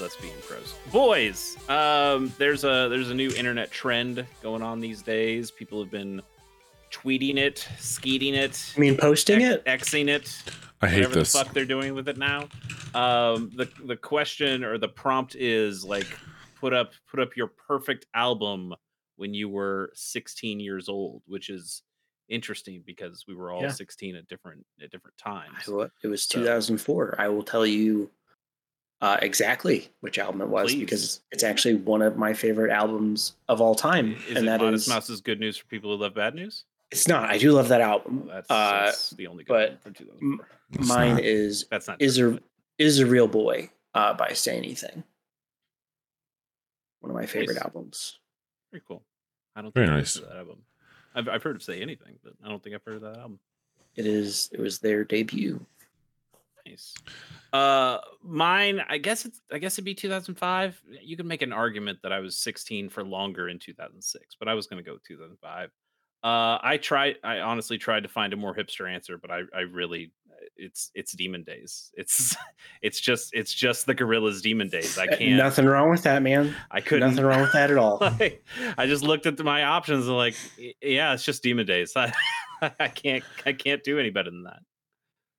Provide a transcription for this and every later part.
is this is us being pros, boys. Um, there's a there's a new internet trend going on these days. People have been tweeting it, skeeting it. I mean, posting it, xing it. I hate whatever this. the fuck they're doing with it now. Um, the the question or the prompt is like, put up put up your perfect album when you were 16 years old, which is interesting because we were all Yeah. 16 at different at different times. It was So- 2004. I will tell you uh, exactly which album it was Please. because it's actually one of my favorite albums of all time, Is and it that Modest is Mouse's good news for people who love bad news? it's not. I do love that album. Well, that's, uh, that's the only good but one for mine not. is That's not is true, a but is a real boy uh, by Say Anything. One of my favorite Nice. albums. very cool. I don't Very think I've nice. heard of that album. I've, I've heard of say anything, but I don't think I've heard of that album. It is. It was their debut. Nice. Uh, mine. I guess it's. I guess it'd be 2005. You can make an argument that I was 16 for longer in 2006, but I was going to go 2005. Uh, I tried. I honestly tried to find a more hipster answer, but I, I really, it's, it's Demon Days. It's, it's just, it's just the Gorillaz Demon Days. I Uh, can't. Nothing wrong with that, man. I couldn't. Nothing wrong with that at all. like, I just looked at my options and like, yeah, it's just Demon Days. I, I can't, I can't do any better than that.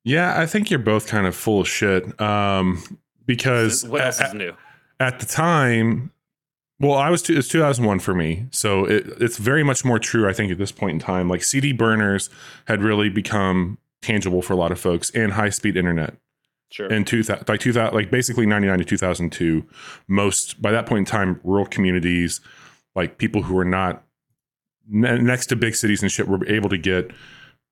Yeah, I think you're both kind of full of shit. Um, because what else at, is new? at the time, well, I was two, it's 2001 for me, so it, it's very much more true. I think at this point in time, like CD burners had really become tangible for a lot of folks, and high speed internet. Sure. in 2000 like 2000 like basically 99 to 2002 most by that point in time rural communities like people who were not ne- next to big cities and shit were able to get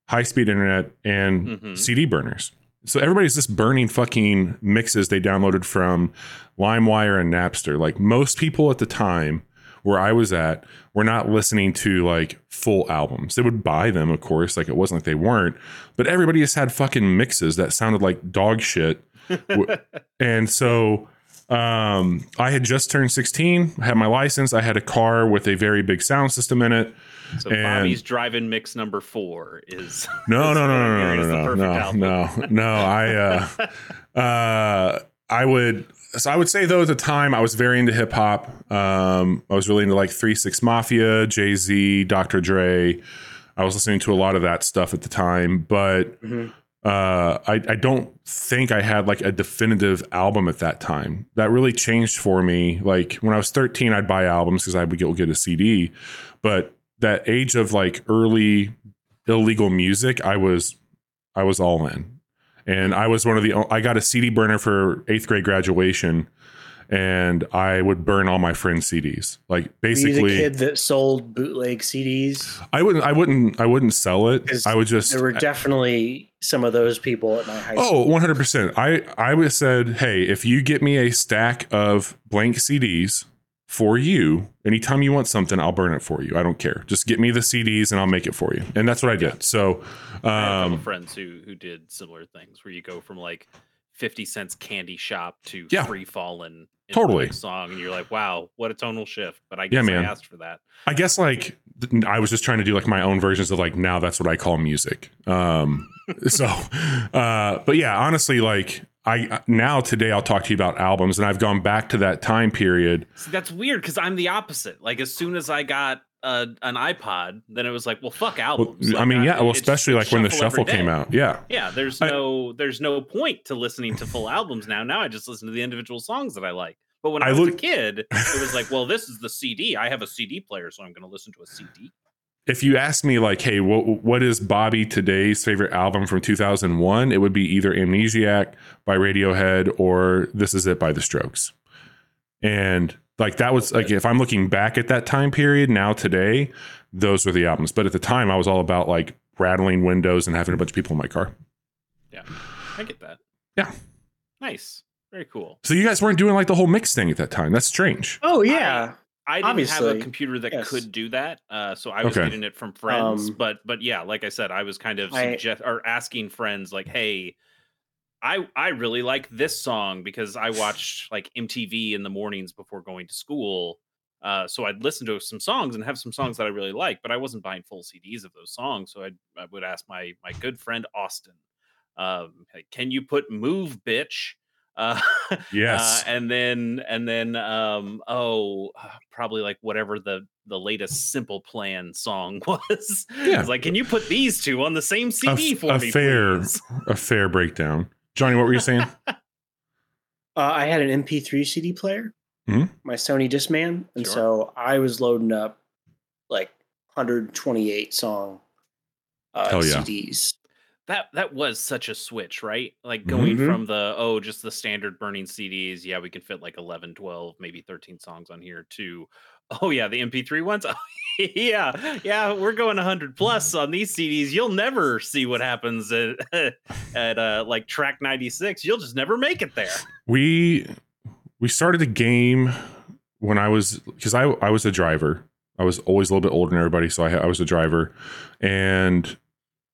high speed internet and Mhm. cd burners so everybody's just burning fucking mixes they downloaded from limewire and napster like most people at the time where i was at were not listening to like full albums they would buy them of course like it wasn't like they weren't but everybody just had fucking mixes that sounded like dog shit and so um, I had just turned 16, I had my license. I had a car with a very big sound system in it. So And- Bobby's driving mix number four is No, is no, no, no, no, no, no, no, no. I, uh, uh, I would, so I would say though at the time I was very into hip hop. Um, I was really into like Three Six Mafia, Jay Z, Dr. Dre. I was listening to a lot of that stuff at the time, but Mhm. uh, I, I don't think I had like a definitive album at that time. That really changed for me. Like when I was 13, I'd buy albums because I would get, get a CD. But that age of like early illegal music, I was I was all in. And I was one of the I got a CD burner for eighth grade graduation and I would burn all my friends' CDs. Like Were you the basically kid that sold bootleg CDs? I wouldn't I wouldn't I wouldn't sell it. I would just There were definitely some of those people at my high Oh, school. 100%. I I would said, "Hey, if you get me a stack of blank CDs for you, anytime you want something, I'll burn it for you. I don't care. Just get me the CDs and I'll make it for you." And that's what I did. So, I had um friends who who did similar things where you go from like 50 cents candy shop to Yeah. Free Fallin' Totally. song and you're like wow what a tonal shift but i Yeah, man. i asked for that I guess like I was just trying to do like my own versions of like now that's what I call music. Um so uh but yeah, honestly like I now today I'll talk to you about albums and I've gone back to that time period. See, that's weird because i'm the opposite. Like as soon as i got uh, an ipod then it was like well fuck Well, albums. I mean, yeah, well especially like when the shuffle came out. Yeah. yeah there's I- no there's no point to listening to full albums now. Now i just listen to the individual songs that i like. But when i, I was a kid it was like well this is the cd i have a cd player so i'm going to listen to a cd if you ask me like hey what what is bobby today's favorite album from 2001 it would be either amnesiac by radiohead or this is it by the strokes. And like that was like if i'm looking back at that time period now today those were the albums. But at the time i was all about like rattling windows and having a bunch of people in my car. Yeah. I get that. Yeah. nice. Very cool. So you guys weren't doing like the whole mix thing at that time. That's strange. Oh yeah. I didn't have a computer that yes. could do that, uh, so I was Okay. getting it from friends. Um, but but yeah, like I said, I was kind of I- suggest or asking friends like, "Hey, I I really like this song because I watched like MTV in the mornings before going to school." Uh, so I'd listen to some songs and have some songs that I really like, but I wasn't buying full CDs of those songs. So I'd, I would ask my my good friend Austin, um, can you put move, bitch? Uh, Yes. uh, and then and then um, oh, uh, probably like whatever the the latest Simple Plan song was. Yeah. it's like, can you put these two on the same CD f- for a me, fair please? a fair breakdown. Johnny, what were you saying? Uh, I had an MP3 CD player, Mhm. my Sony Discman, and Sure. so I was loading up like 128 song uh, yeah. CDs. That that was such a switch, right? Like going Mhm. from the oh, just the standard burning CDs, yeah, we can fit like 11, 12, maybe 13 songs on here to oh yeah, the MP3 ones. Oh, yeah. Yeah, we're going 100 plus on these CDs. You'll never see what happens at at uh like track 96. You'll just never make it there. we we started a game when I was because I I was a driver. I was always a little bit older than everybody, so I, I was a driver, and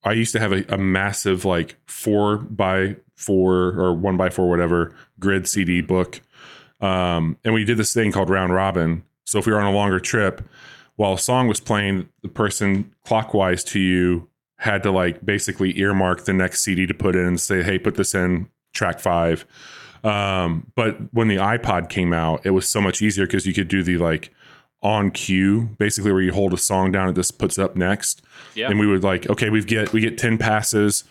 I used to have a, a massive like four by four or one by four whatever grid CD book, um, and we did this thing called round robin. So if we were on a longer trip, while a song was playing, the person clockwise to you had to like basically earmark the next CD to put in and say, "Hey, put this in track five. Um, but when the iPod came out, it was so much easier because you could do the like on cue, basically where you hold a song down and this puts up next. Yeah. And we would like, okay, we get we get 10 passes.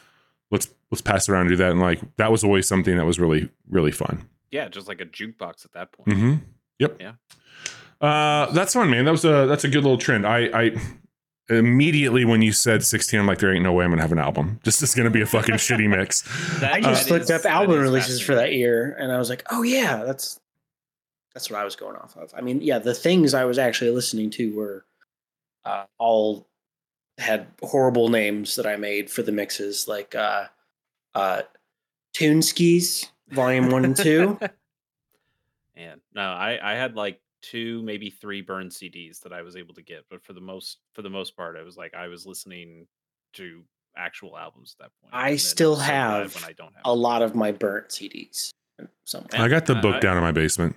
Let's let's pass around and do that. And like that was always something that was really, really fun. yeah, just like a jukebox at that point. Mm-hmm. Yep. Yeah. Uh that's fun, man. That was a that's a good little trend. I I immediately when you said 16, I'm like, there ain't no way I'm gonna have an album. This is gonna be a fucking shitty mix. That- I just that looked is- up album is releases for that year, and I was like, "Oh yeah, that's that's what I was going off of." I mean, yeah, the things I was actually listening to were uh, all had horrible names that I made for the mixes, like uh, uh, Tune Skis Volume One and Two. And no, I I had like two, maybe three burn CDs that I was able to get, but for the most for the most part, I was like I was listening to actual albums at that point. I still have when I don't have a lot of my burnt CDs. Somewhere. I got the book I- down in my basement.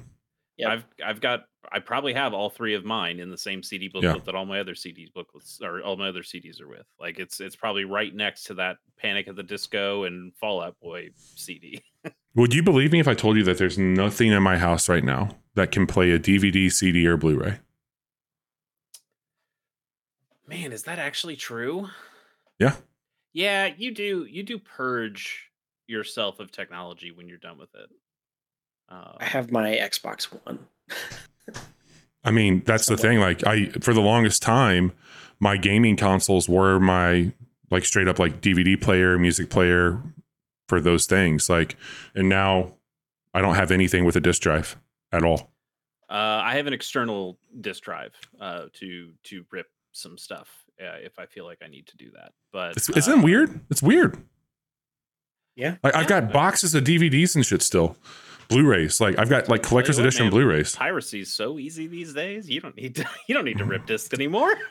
Yep. I've I've got I probably have all three of mine in the same CD booklet that all my other CDs booklets or all my other CDs are with. Like it's it's probably right next to that Panic at the Disco and Fallout Boy CD. Would you believe me if I told you that there's nothing in my house right now that can play a DVD, CD, or Blu-ray? Man, is that actually true? Yeah. Yeah, you do you do purge yourself of technology when you're done with it. Uh, I have my Xbox One. I mean, that's the thing. Like, I for the longest time, my gaming consoles were my like straight up like DVD player, music player for those things. Like, and now I don't have anything with a disc drive at all. Uh, I have an external disk drive uh, to to rip some stuff uh, if I feel like I need to do that. But It's, isn't it uh, weird? It's weird. Yeah. Like, I've Yeah. got boxes of DVDs and shit still. Blu-rays. Like I've got like collector's edition man. Blu-rays. Piracy is so easy these days. You don't need to. You don't need to rip discs anymore.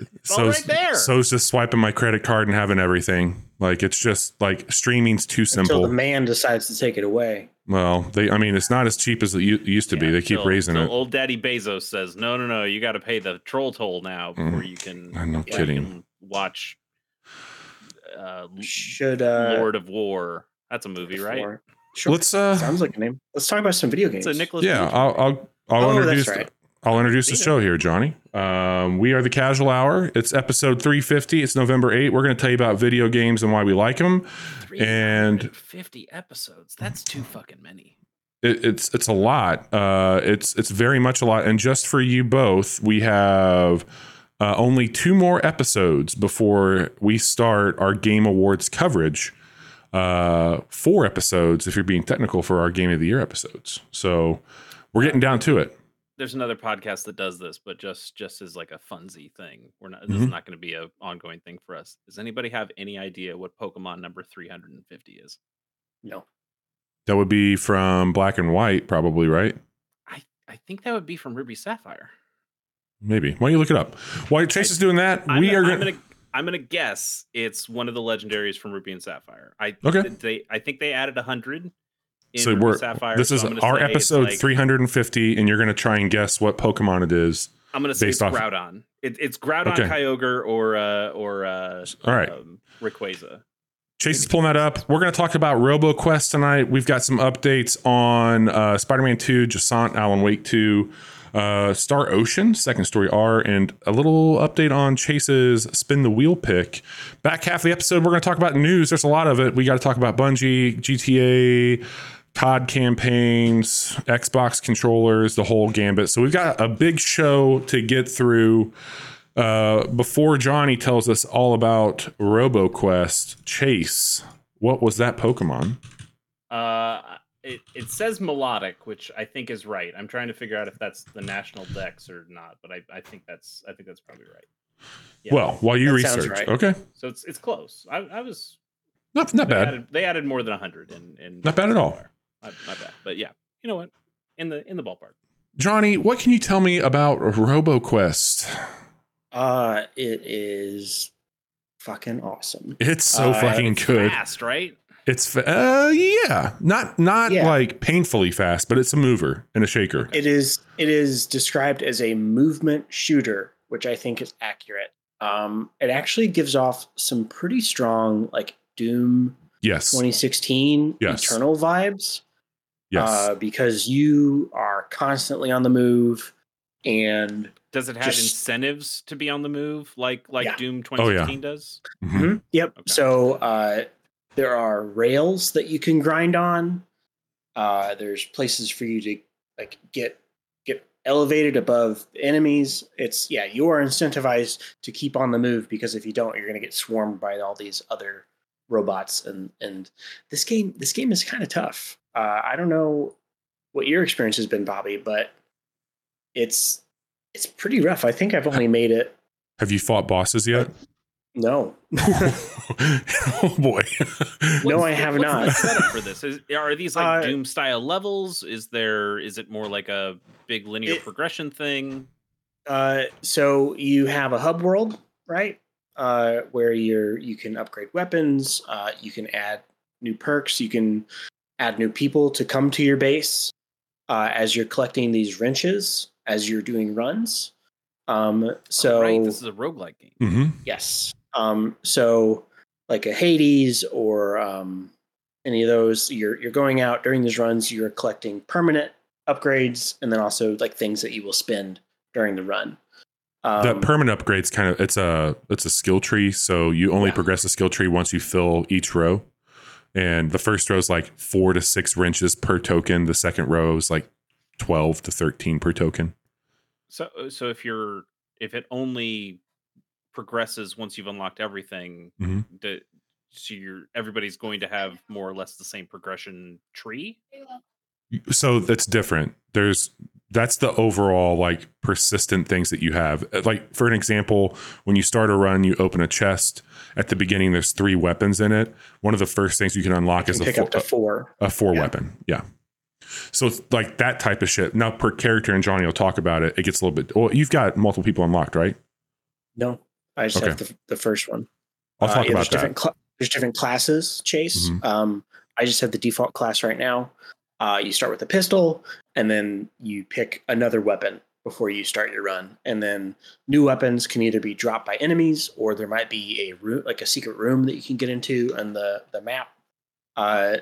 It's So right there. so's just swiping my credit card and having everything. Like it's just like streaming's too simple. Until the man decides to take it away. well, they I mean it's not as cheap as it used to be. Yeah, They keep till- raising till it. Old Daddy Bezos says, "No, no, no. You got to pay the troll toll now before you can, I'm no before kidding. can watch uh, Should uh, Lord of War." That's a movie, right? Before- Sure. Let's uh Sounds like a name. Let's talk about some video games. It's a Nicholas. yeah, I'll. I'll I'll Oh, that's introduce right. I'll introduce the show here, Johnny. Um, we are the Casual Hour. It's episode 350. It's November 8. We're going to tell you about video games and why we like them. and- 50 episodes. That's too fucking many. it, it's it's a lot. Uh, it's it's very much a lot. And just for you both, we have uh, only two more episodes before we start our Game Awards coverage. Uh, four episodes, if you're being technical, for our Game of the Year episodes. So we're getting down to it. There's another podcast that does this, but just just as like a funsy thing. We're not. This is Mhm. not going to be a ongoing thing for us. Does anybody have any idea what Pokemon number 350 is? no. That would be from Black and White, probably, right? I I think that would be from Ruby Sapphire. Maybe. Why don't you look it up? While Chase I- is doing that, I'm we gonna, are gonna I'm gonna guess it's one of the legendaries from Ruby and Sapphire. I Okay. They I think they added hundred. So we're Sapphire. this is I'm our episode like- 350, and you're going to try and guess what Pokemon it is. I'm gonna say based it's off- Groudon. It, it's Groudon, Okay. Kyogre, or uh, or uh, All right. um, Rayquaza. Chase is pulling that up. We're going to talk about RoboQuest tonight. We've got some updates on uh, Spider-Man 2, Jusant, Alan Wake 2, uh, Star Ocean, Second Story R, and a little update on Chase's Spin the Wheel pick. Back half of the episode, we're going to talk about news. There's a lot of it. We got to talk about Bungie, GTA, COD campaigns, Xbox controllers, the whole gambit. So we've got a big show to get through. Uh, before Johnny tells us all about RoboQuest, Chase, what was that Pokemon? Uh, it, it says Milotic, which I think is right. I'm trying to figure out if that's the national dex or not, but I, I think that's I think that's probably right. Yeah. Well, while you That research, right. okay, So it's it's close. I, I was not not they bad, Added, they added more than hundred in, in not bad at all. Not, not bad, but yeah, you know what? In the in the ballpark. Johnny, what can you tell me about RoboQuest? Uh, it is fucking awesome. It's so Uh, fucking It's good. fast, right? It's fa- uh yeah, not not Yeah. like painfully fast, but it's a mover and a shaker. It is it is described as a movement shooter, which I think is accurate. Um, it actually gives off some pretty strong like Doom Yes, 2016 Yes. Eternal vibes. yes. Uh, because you are constantly on the move and Does it have Just- incentives to be on the move like like Yeah. Doom Oh, yeah. 2016 does? Mhm. Yep. Okay. So uh, there are rails that you can grind on. Uh, there's places for you to like get get elevated above enemies. It's yeah, you are incentivized to keep on the move because if you don't, you're going to get swarmed by all these other robots. And and this game this game is kind of tough. Uh, I don't know what your experience has been, Bobby, but it's it's pretty rough. I think I've only made it. Have you fought bosses yet? No, oh boy. No, I have what's not. The setup for this is are these like Uh, Doom style levels? Is there is it more like a big linear It- progression thing? Uh, so you have a hub world, right? Uh, where you're you can upgrade weapons, uh, you can add new perks, you can add new people to come to your base uh, as you're collecting these wrenches as you're doing runs. Um, so oh, right, this is a roguelike game. hmm Yes. Um, so like a Hades or um, any of those, you're you're going out during these runs. You're collecting permanent upgrades, and then also like things that you will spend during the run. Um, the permanent upgrades kind of it's a it's a skill tree, so you only Yeah. progress the skill tree once you fill each row. And the first row is like four to six wrenches per token. The second row is like twelve to thirteen per token. So so if you're if it only progresses once you've unlocked everything, Mhm. the, so you're everybody's going to have more or less the same progression tree. so that's different there's that's the overall like persistent things that you have Uh, like for an example when you start a run you open a chest at the beginning there's three weapons in it one of the first things you can unlock you is a pick four, up to four. a four yeah. weapon yeah so it's like that type of shit now per character and johnny will talk about it it gets a little bit well you've got multiple people unlocked right No, I just have the, the first one. i'll Uh, yeah, about there's that different cla- there's different classes. Chase. Mhm. Um, I just have the default class right now. Uh, you start with a pistol, and then you pick another weapon before you start your run. And then new weapons can either be dropped by enemies, or there might be a room, like a secret room that you can get into on the the map, uh,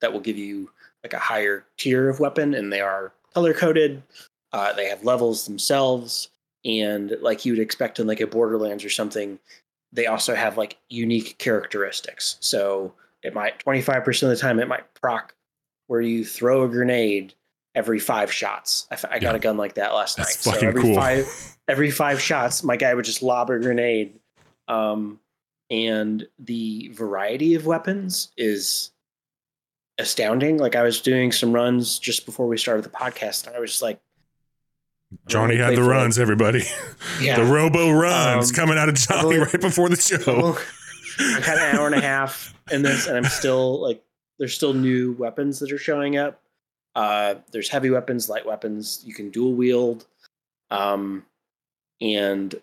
that will give you like a higher tier of weapon, and they are color coded. Uh, they have levels themselves, and like you would expect in like a Borderlands or something, they also have like unique characteristics. So it might 25% of the time it might proc where you throw a grenade every five shots. I, f- I got Yeah. a gun like that last That's night. so every cool. five every five shots, my guy would just lob a grenade. Um, and the variety of weapons is astounding. Like I was doing some runs just before we started the podcast, and I was just like, johnny had the runs everybody yeah, the robo runs Um, coming out of johnny right before the show I've had an hour and a half in this, and I'm still like, there's still new weapons that are showing up. Uh, there's heavy weapons, light weapons. You can dual wield, um, and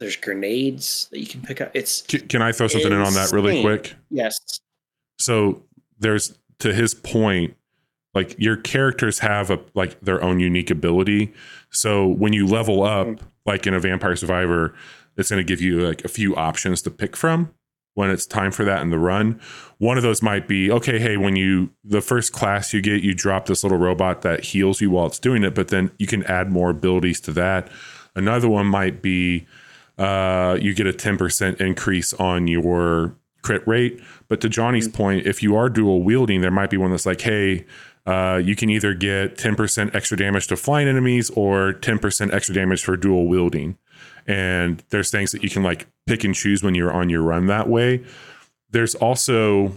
there's grenades that you can pick up. It's Can, can i throw something in on that really quick yes, so there's to his point like your characters have a like their own unique ability so when you level up Mhm. like in a vampire survivor it's going to give you like a few options to pick from when it's time for that in the run. One of those might be okay, hey, when you the first class you get, you drop this little robot that heals you while it's doing it, but then you can add more abilities to that. Another one might be uh, you get a 10% increase on your crit rate. But to Johnny's mm-hmm. point, if you are dual wielding, there might be one that's like, hey, uh, you can either get 10% extra damage to flying enemies or 10% extra damage for dual wielding. And there's things that you can like pick and choose when you're on your run that way. There's also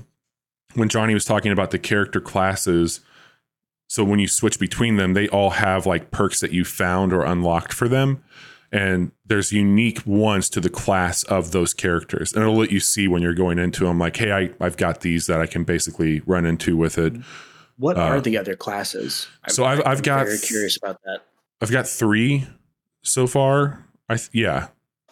when Johnny was talking about the character classes. So when you switch between them, they all have like perks that you found or unlocked for them. And there's unique ones to the class of those characters. And it'll let you see when you're going into them, like, hey, I, I've got these that I can basically run into with it. What uh, are the other classes? so I've, I've got very curious about that. I've got three so far. I th- yeah.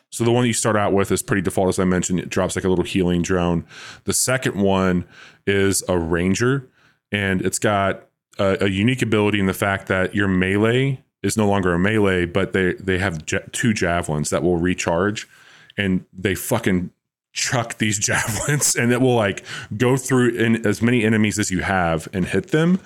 So the one you start out with is pretty default, as I mentioned. It drops like a little healing drone. The second one is a ranger, and it's got a, a unique ability in the fact that your melee is no longer a melee, but they they have ja- two javelins that will recharge, and they fucking chuck these javelins, and it will like go through in as many enemies as you have and hit them.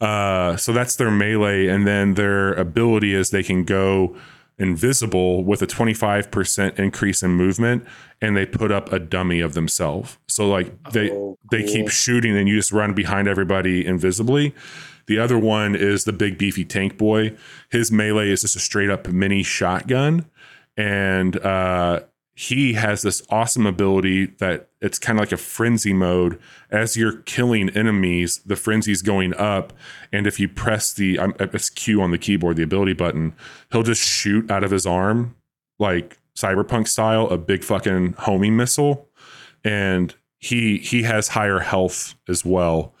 Uh, so that's their melee, and then their ability is they can go invisible with a 25% increase in movement and they put up a dummy of themselves. So like they oh, cool. they keep shooting and you just run behind everybody invisibly. The other one is the big beefy tank boy. His melee is just a straight up mini shotgun. And uh he has this awesome ability that it's kind of like a frenzy mode. As you're killing enemies, the frenzy's going up, and if you press the um, it's Q on the keyboard, the ability button, he'll just shoot out of his arm like cyberpunk style a big fucking homing missile, and he he has higher health as well.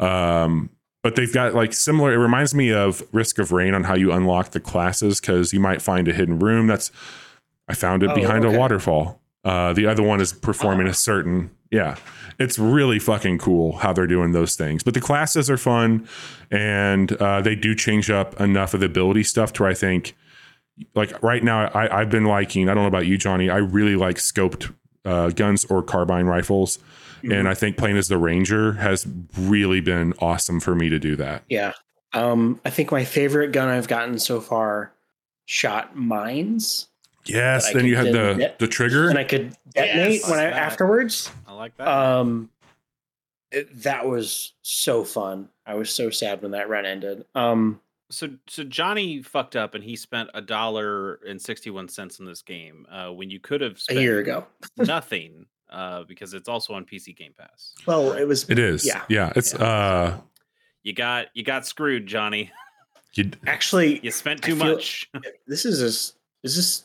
Um, but they've got like similar. It reminds me of Risk of Rain on how you unlock the classes because you might find a hidden room that's I found it oh, behind okay. a waterfall. Uh, the other one is performing a certain. Yeah, it's really fucking cool how they're doing those things. But the classes are fun, and uh, they do change up enough of the ability stuff to where I think, like right now, I, I've been liking. I don't know about you, Johnny. I really like scoped uh, guns or carbine rifles. Mm-hmm. And I think playing as the Ranger has really been awesome for me to do that. Yeah. Um, I think my favorite gun I've gotten so far shot mines Yes, then you had the det- the trigger, and I could detonate yes, when I that. afterwards. I like that. Um, it, that was so fun. I was so sad when that run ended. Um, so so Johnny fucked up and he spent a dollar and sixty one cents in this game uh, when you could have a year ago nothing uh, because it's also on PC Game Pass. Well, it was. It is. Yeah, yeah. It's yeah. uh, you got you got screwed, Johnny. You actually you spent too much. this is a, is this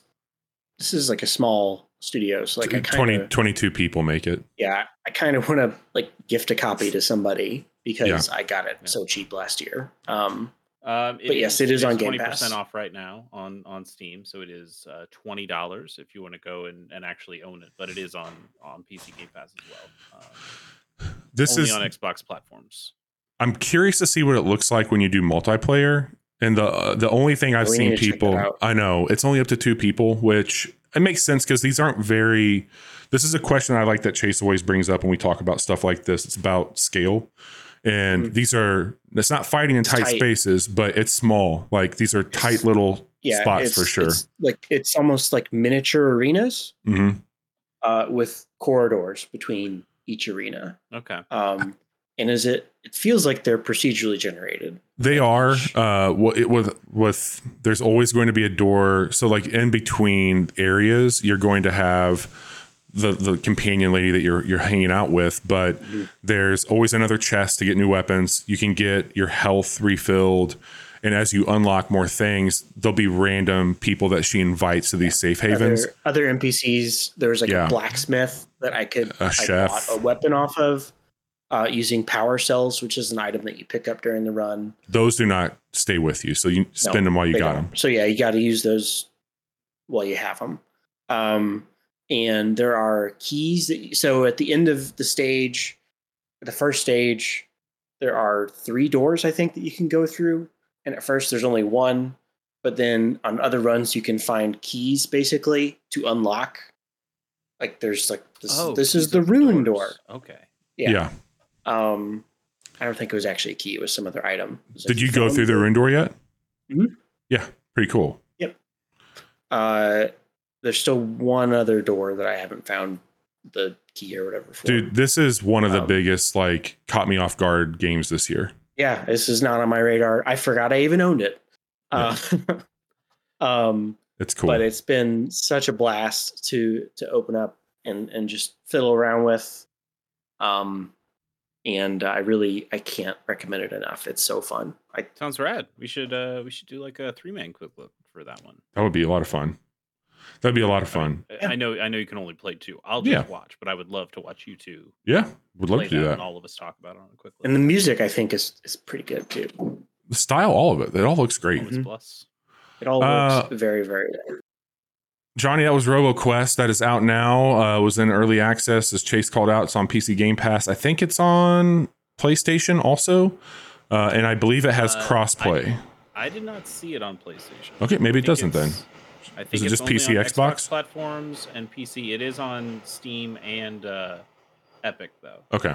this is like a small studio, so like kinda, 20, 22 people make it. Yeah, I kind of want to like gift a copy to somebody because yeah. I got it yeah. so cheap last year. Um, um, but yes, it is, it is on Game Pass. percent off right now on on Steam, so it is uh, twenty dollars if you want to go and, and actually own it. But it is on on PC Game Pass as well. Um, this is on Xbox platforms. I'm curious to see what it looks like when you do multiplayer and the uh, the only thing I've seen people, I know it's only up to two people, which it makes sense because these aren't very. This is a question I like that Chase always brings up when we talk about stuff like this. It's about scale, and mm-hmm. these are. It's not fighting in tight, tight, spaces, but it's small. Like these are tight little yeah, spots for sure. It's like it's almost like miniature arenas mm-hmm. uh, with corridors between each arena. Okay. Um, and is it it feels like they're procedurally generated. They are uh with with there's always going to be a door. So like in between areas you're going to have the the companion lady that you're you're hanging out with but mm-hmm. there's always another chest to get new weapons. You can get your health refilled and as you unlock more things there'll be random people that she invites to these safe havens. other, other npcs there's like yeah. a blacksmith that i could a chef. a weapon off of uh, using power cells, which is an item that you pick up during the run. Those do not stay with you, so you spend no, them while you got don't. them. So yeah, you got to use those while you have them. Um, and there are keys that. You, so at the end of the stage, the first stage, there are three doors I think that you can go through, and at first there's only one, but then on other runs you can find keys basically to unlock Like there's like this. Oh, this is the of rune doors. door. Okay. Yeah. Yeah. Um, I don't think it was actually a key. It was some other item. Did like you go through the it. rune door yet? Mhm. Yeah. Pretty cool. Yep. Uh, there's still one other door that I haven't found the key or whatever for. Dude, this is one of the Um, biggest like caught me off guard games this year. Yeah, this is not on my radar. I forgot I even owned it. Uh, um, It's cool. but it's been such a blast to to open up and and just fiddle around with. Um, and I really I can't recommend it enough. It's so fun. I Sounds rad. We should uh we should do like a three man quick look for that one. that would be a lot of fun. That'd be a lot of fun. I- I know I know you can only play two. I'll just Yeah. watch, but I would love to watch you two Yeah. Would love to do that, that. and all of us talk about it on a quick look. and the music I think is is pretty good too. The style, all of it. It all looks great. Always Mhm. plus. It all works Uh, very very well. Johnny, that was RoboQuest. That is out now. Uh, was in early access, as Chase called out. It's on PC Game Pass. I think it's on PlayStation also, uh, and I believe it has Uh, crossplay. I did not see it on PlayStation. Okay, maybe I it doesn't then. I think it it's just only PC, on Xbox? platforms and PC. It is on Steam and uh, Epic though. Okay.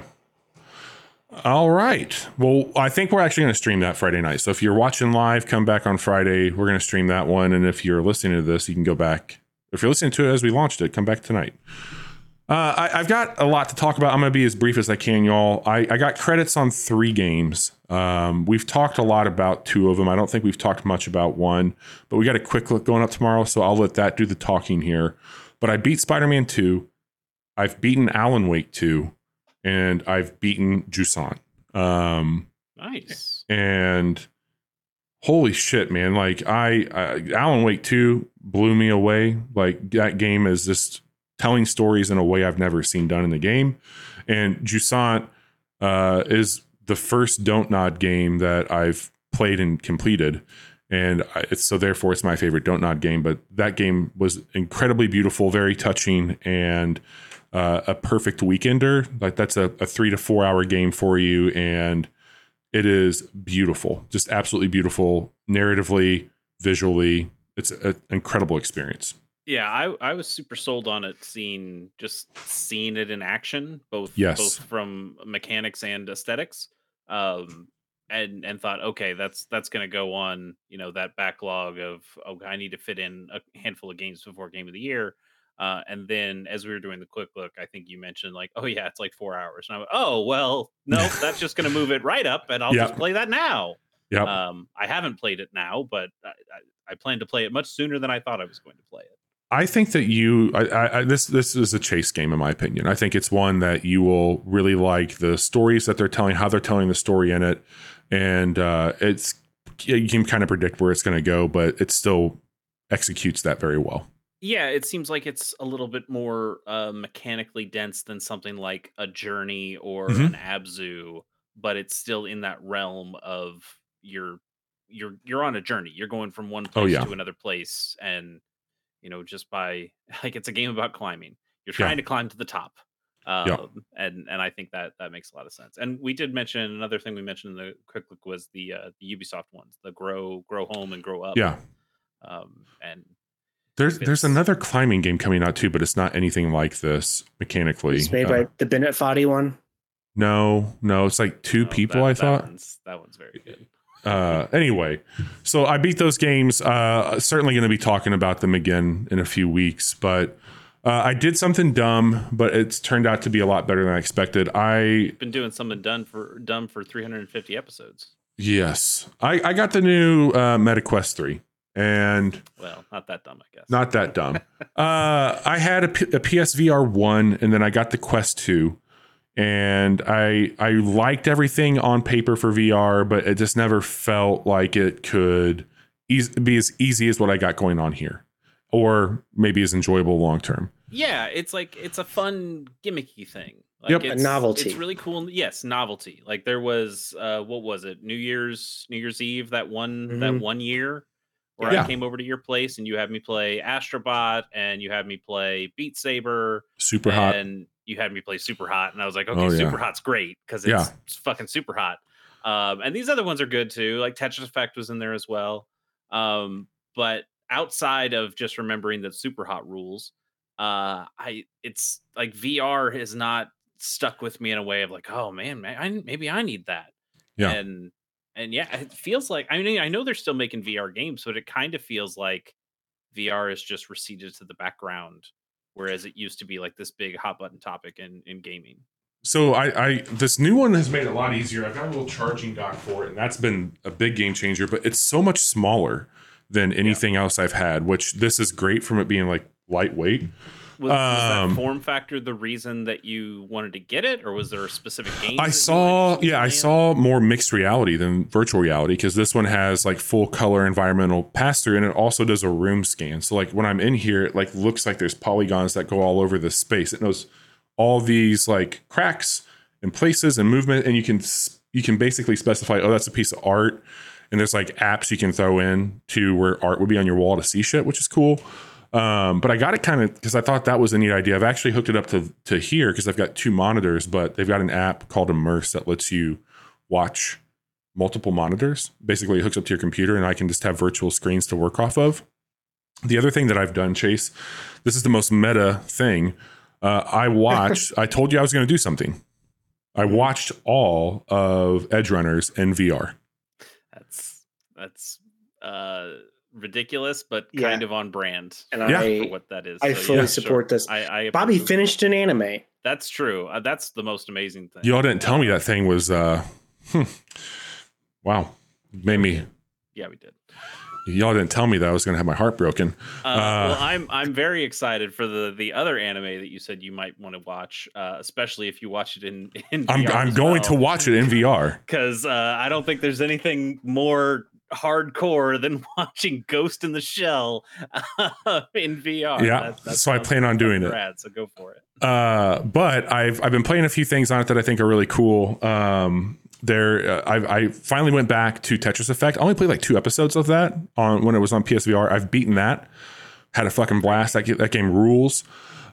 All right. Well, I think we're actually going to stream that Friday night. So if you're watching live, come back on Friday. We're going to stream that one. And if you're listening to this, you can go back. If you're listening to it as we launched it, come back tonight. Uh, I, I've got a lot to talk about. I'm going to be as brief as I can, y'all. I, I got credits on three games. Um, we've talked a lot about two of them. I don't think we've talked much about one, but we got a quick look going up tomorrow. So I'll let that do the talking here. But I beat Spider Man 2. I've beaten Alan Wake 2 and I've beaten Jusant. Um, Nice. and holy shit, man! Like I, I, Alan Wake Two blew me away. Like that game is just telling stories in a way I've never seen done in the game. And Jusant uh, is the first Don't Nod game that I've played and completed. And so therefore it's my favorite Don't Nod game. But that game was incredibly beautiful, very touching, and uh, a perfect weekender. Like that's a, a three to four hour game for you, and it is beautiful, just absolutely beautiful, narratively, visually. It's an incredible experience. Yeah, I, I was super sold on it seeing just seeing it in action, both Yes. both from mechanics and aesthetics. Um and and thought, okay, that's that's gonna go on, you know, that backlog of oh, I need to fit in a handful of games before game of the year. Uh, and then as we were doing the quick look, I think you mentioned like, oh yeah, it's like four hours. And I went, oh well, no, that's just gonna move it right up, and I'll Yep. just play that now. Yep. Um, I haven't played it now, but I, I, I plan to play it much sooner than I thought I was going to play it. I think that you, I, I, I- this, this is a chase game in my opinion. I think it's one that you will really like the stories that they're telling, how they're telling the story in it, and uh, it's you can kind of predict where it's going to go, but it still executes that very well. Yeah, it seems like it's a little bit more uh, mechanically dense than something like a Journey or Mhm. an Abzu, but it's still in that realm of you're you're you're on a journey. You're going from one place yeah. to another place, and you know just by like it's a game about climbing. You're Yeah. trying to climb to the top, um, Yeah. and and I think that that makes a lot of sense. And we did mention another thing we mentioned in the quick look was the uh, the Ubisoft ones, the grow grow home and grow up. Yeah. um, and There's It's- there's another climbing game coming out too, but it's not anything like this mechanically. It's made Uh, by the Bennett Foddy one. no, no, it's like two Oh, people. that- I that thought. one's, that one's very good. uh anyway so i beat those games uh certainly going to be talking about them again in a few weeks but uh, i did something dumb but it's turned out to be a lot better than i expected I've Been doing something done for dumb for 350 episodes. yes i i got the new uh metaquest 3 and Well, not that dumb, I guess. not that dumb uh i had a, P- a psvr 1 and then i got the quest 2 and I I liked everything on paper for VR, but it just never felt like it could eas- be as easy as what I got going on here, or maybe as enjoyable long term. yeah, it's like it's a fun gimmicky thing. Like Yep. A it's, novelty. It's really cool. Yes, novelty. Like there was uh what was it? New Year's New Year's Eve that one that Mhm. one year where Yeah. I came over to your place and you had me play Astrobot and you had me play Beat Saber Super hot. and you had me play super hot and i was like okay Oh, yeah. super hot's great because it's Yeah. fucking super hot um, and these other ones are good too like tetris effect was in there as well um, but outside of just remembering that super hot rules uh, I it's like VR has not stuck with me in a way of like, oh man, man I, maybe I need that. Yeah. And and yeah, it feels like I mean I know they're still making VR games, but it kind of feels like VR is just receded to the background, whereas it used to be like this big hot button topic in in gaming. So I, I this new one has made it a lot easier. I've got a little charging dock for it, and that's been a big game changer. But it's so much smaller than anything else I've had, which this is great from it being like lightweight. Was, was Um, that form factor the reason that you wanted to get it, or was there a specific game? I saw, yeah, I saw more mixed reality than virtual reality because this one has like full color environmental pass through, and it also does a room scan. So like when I'm in here, it like looks like there's polygons that go all over the space. It knows all these like cracks and places and movement, and you can you can basically specify, oh, that's a piece of art. And there's like apps you can throw in to where art would be on your wall to see shit, which is cool. Um, but I got it kind of because I thought that was a neat idea. I've actually hooked it up to to here because I've got two monitors, but they've got an app called Immerse that lets you watch multiple monitors. Basically, it hooks up to your computer, and I can just have virtual screens to work off of. The other thing that I've done, Chase, this is the most meta thing. Uh, I watched. I told you I was going to do something. I watched all of Edge Runners in VR. That's that's uh ridiculous, but Yeah. kind of on brand. And Yeah. for I what that is. I So, fully yeah, support sure. this. I, I Bobby finished an anime. That's true. Uh, that's the most amazing thing. Y'all didn't tell me that thing was. Uh, hmm. Wow, made me. Yeah, we did. Y'all didn't tell me that I was going to have my heart broken. Uh, Uh, well, I'm I'm very excited for the the other anime that you said you might want to watch, uh, especially if you watch it in in I'm VR I'm as going to watch it in VR. because uh, I don't think there's anything more hardcore than watching Ghost in the Shell in VR. Yeah, so I plan on doing fucking it. So go for it. Uh, but I've I've been playing a few things on it that I think are really cool. Um, there, uh, I I finally went back to Tetris Effect. I only played like two episodes of that on when it was on PSVR. I've beaten that. Had a fucking blast. That that game rules.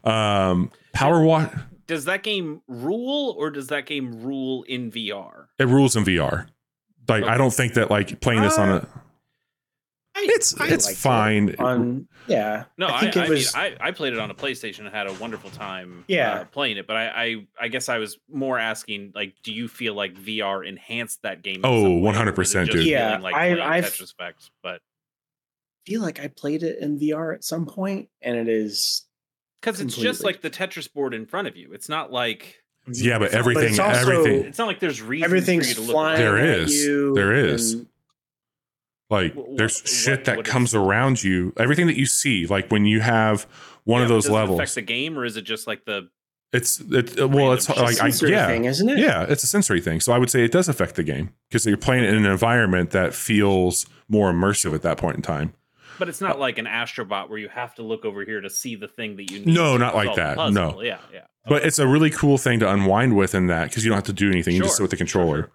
Um, Power Wash. Does that game rule or does that game rule in VR? It rules in VR. Like I don't think that like playing this on Uh, a. I, It's I it's liked it. fine. On yeah, No, I, I think I, it was. mean, I, I played it on a PlayStation and had a wonderful time Yeah. uh, playing it. But I, I, I guess I was more asking, like, do you feel like VR enhanced that game? Oh, some way, or 100%, was it just dude. Yeah, like I- playing I've- Tetris Effect, but feel like I played it in VR at some point, and it is because it's just like the Tetris board in front of you. It's not like Yeah, but It's not- but everything it's also- everything it's not like there's reason everything's for you to look flying. There at is. you, There is. and like Wh- wh- there's what- shit that what is- comes around you. Everything that you see, like when you have one of Yeah, but those does levels. affect the game, or is it just like the It's it, uh, well, it's like I, sensory yeah, thing, isn't it? yeah, it's a sensory thing. So I would say it does affect the game because you're playing in an environment that feels more immersive at that point in time. But it's not like an Astrobot where you have to look over here to see the thing that you need. No, to not like that. No. Yeah, yeah. But it's a really cool thing to unwind with in that because you don't have to do anything. You just sit with the sure, controller.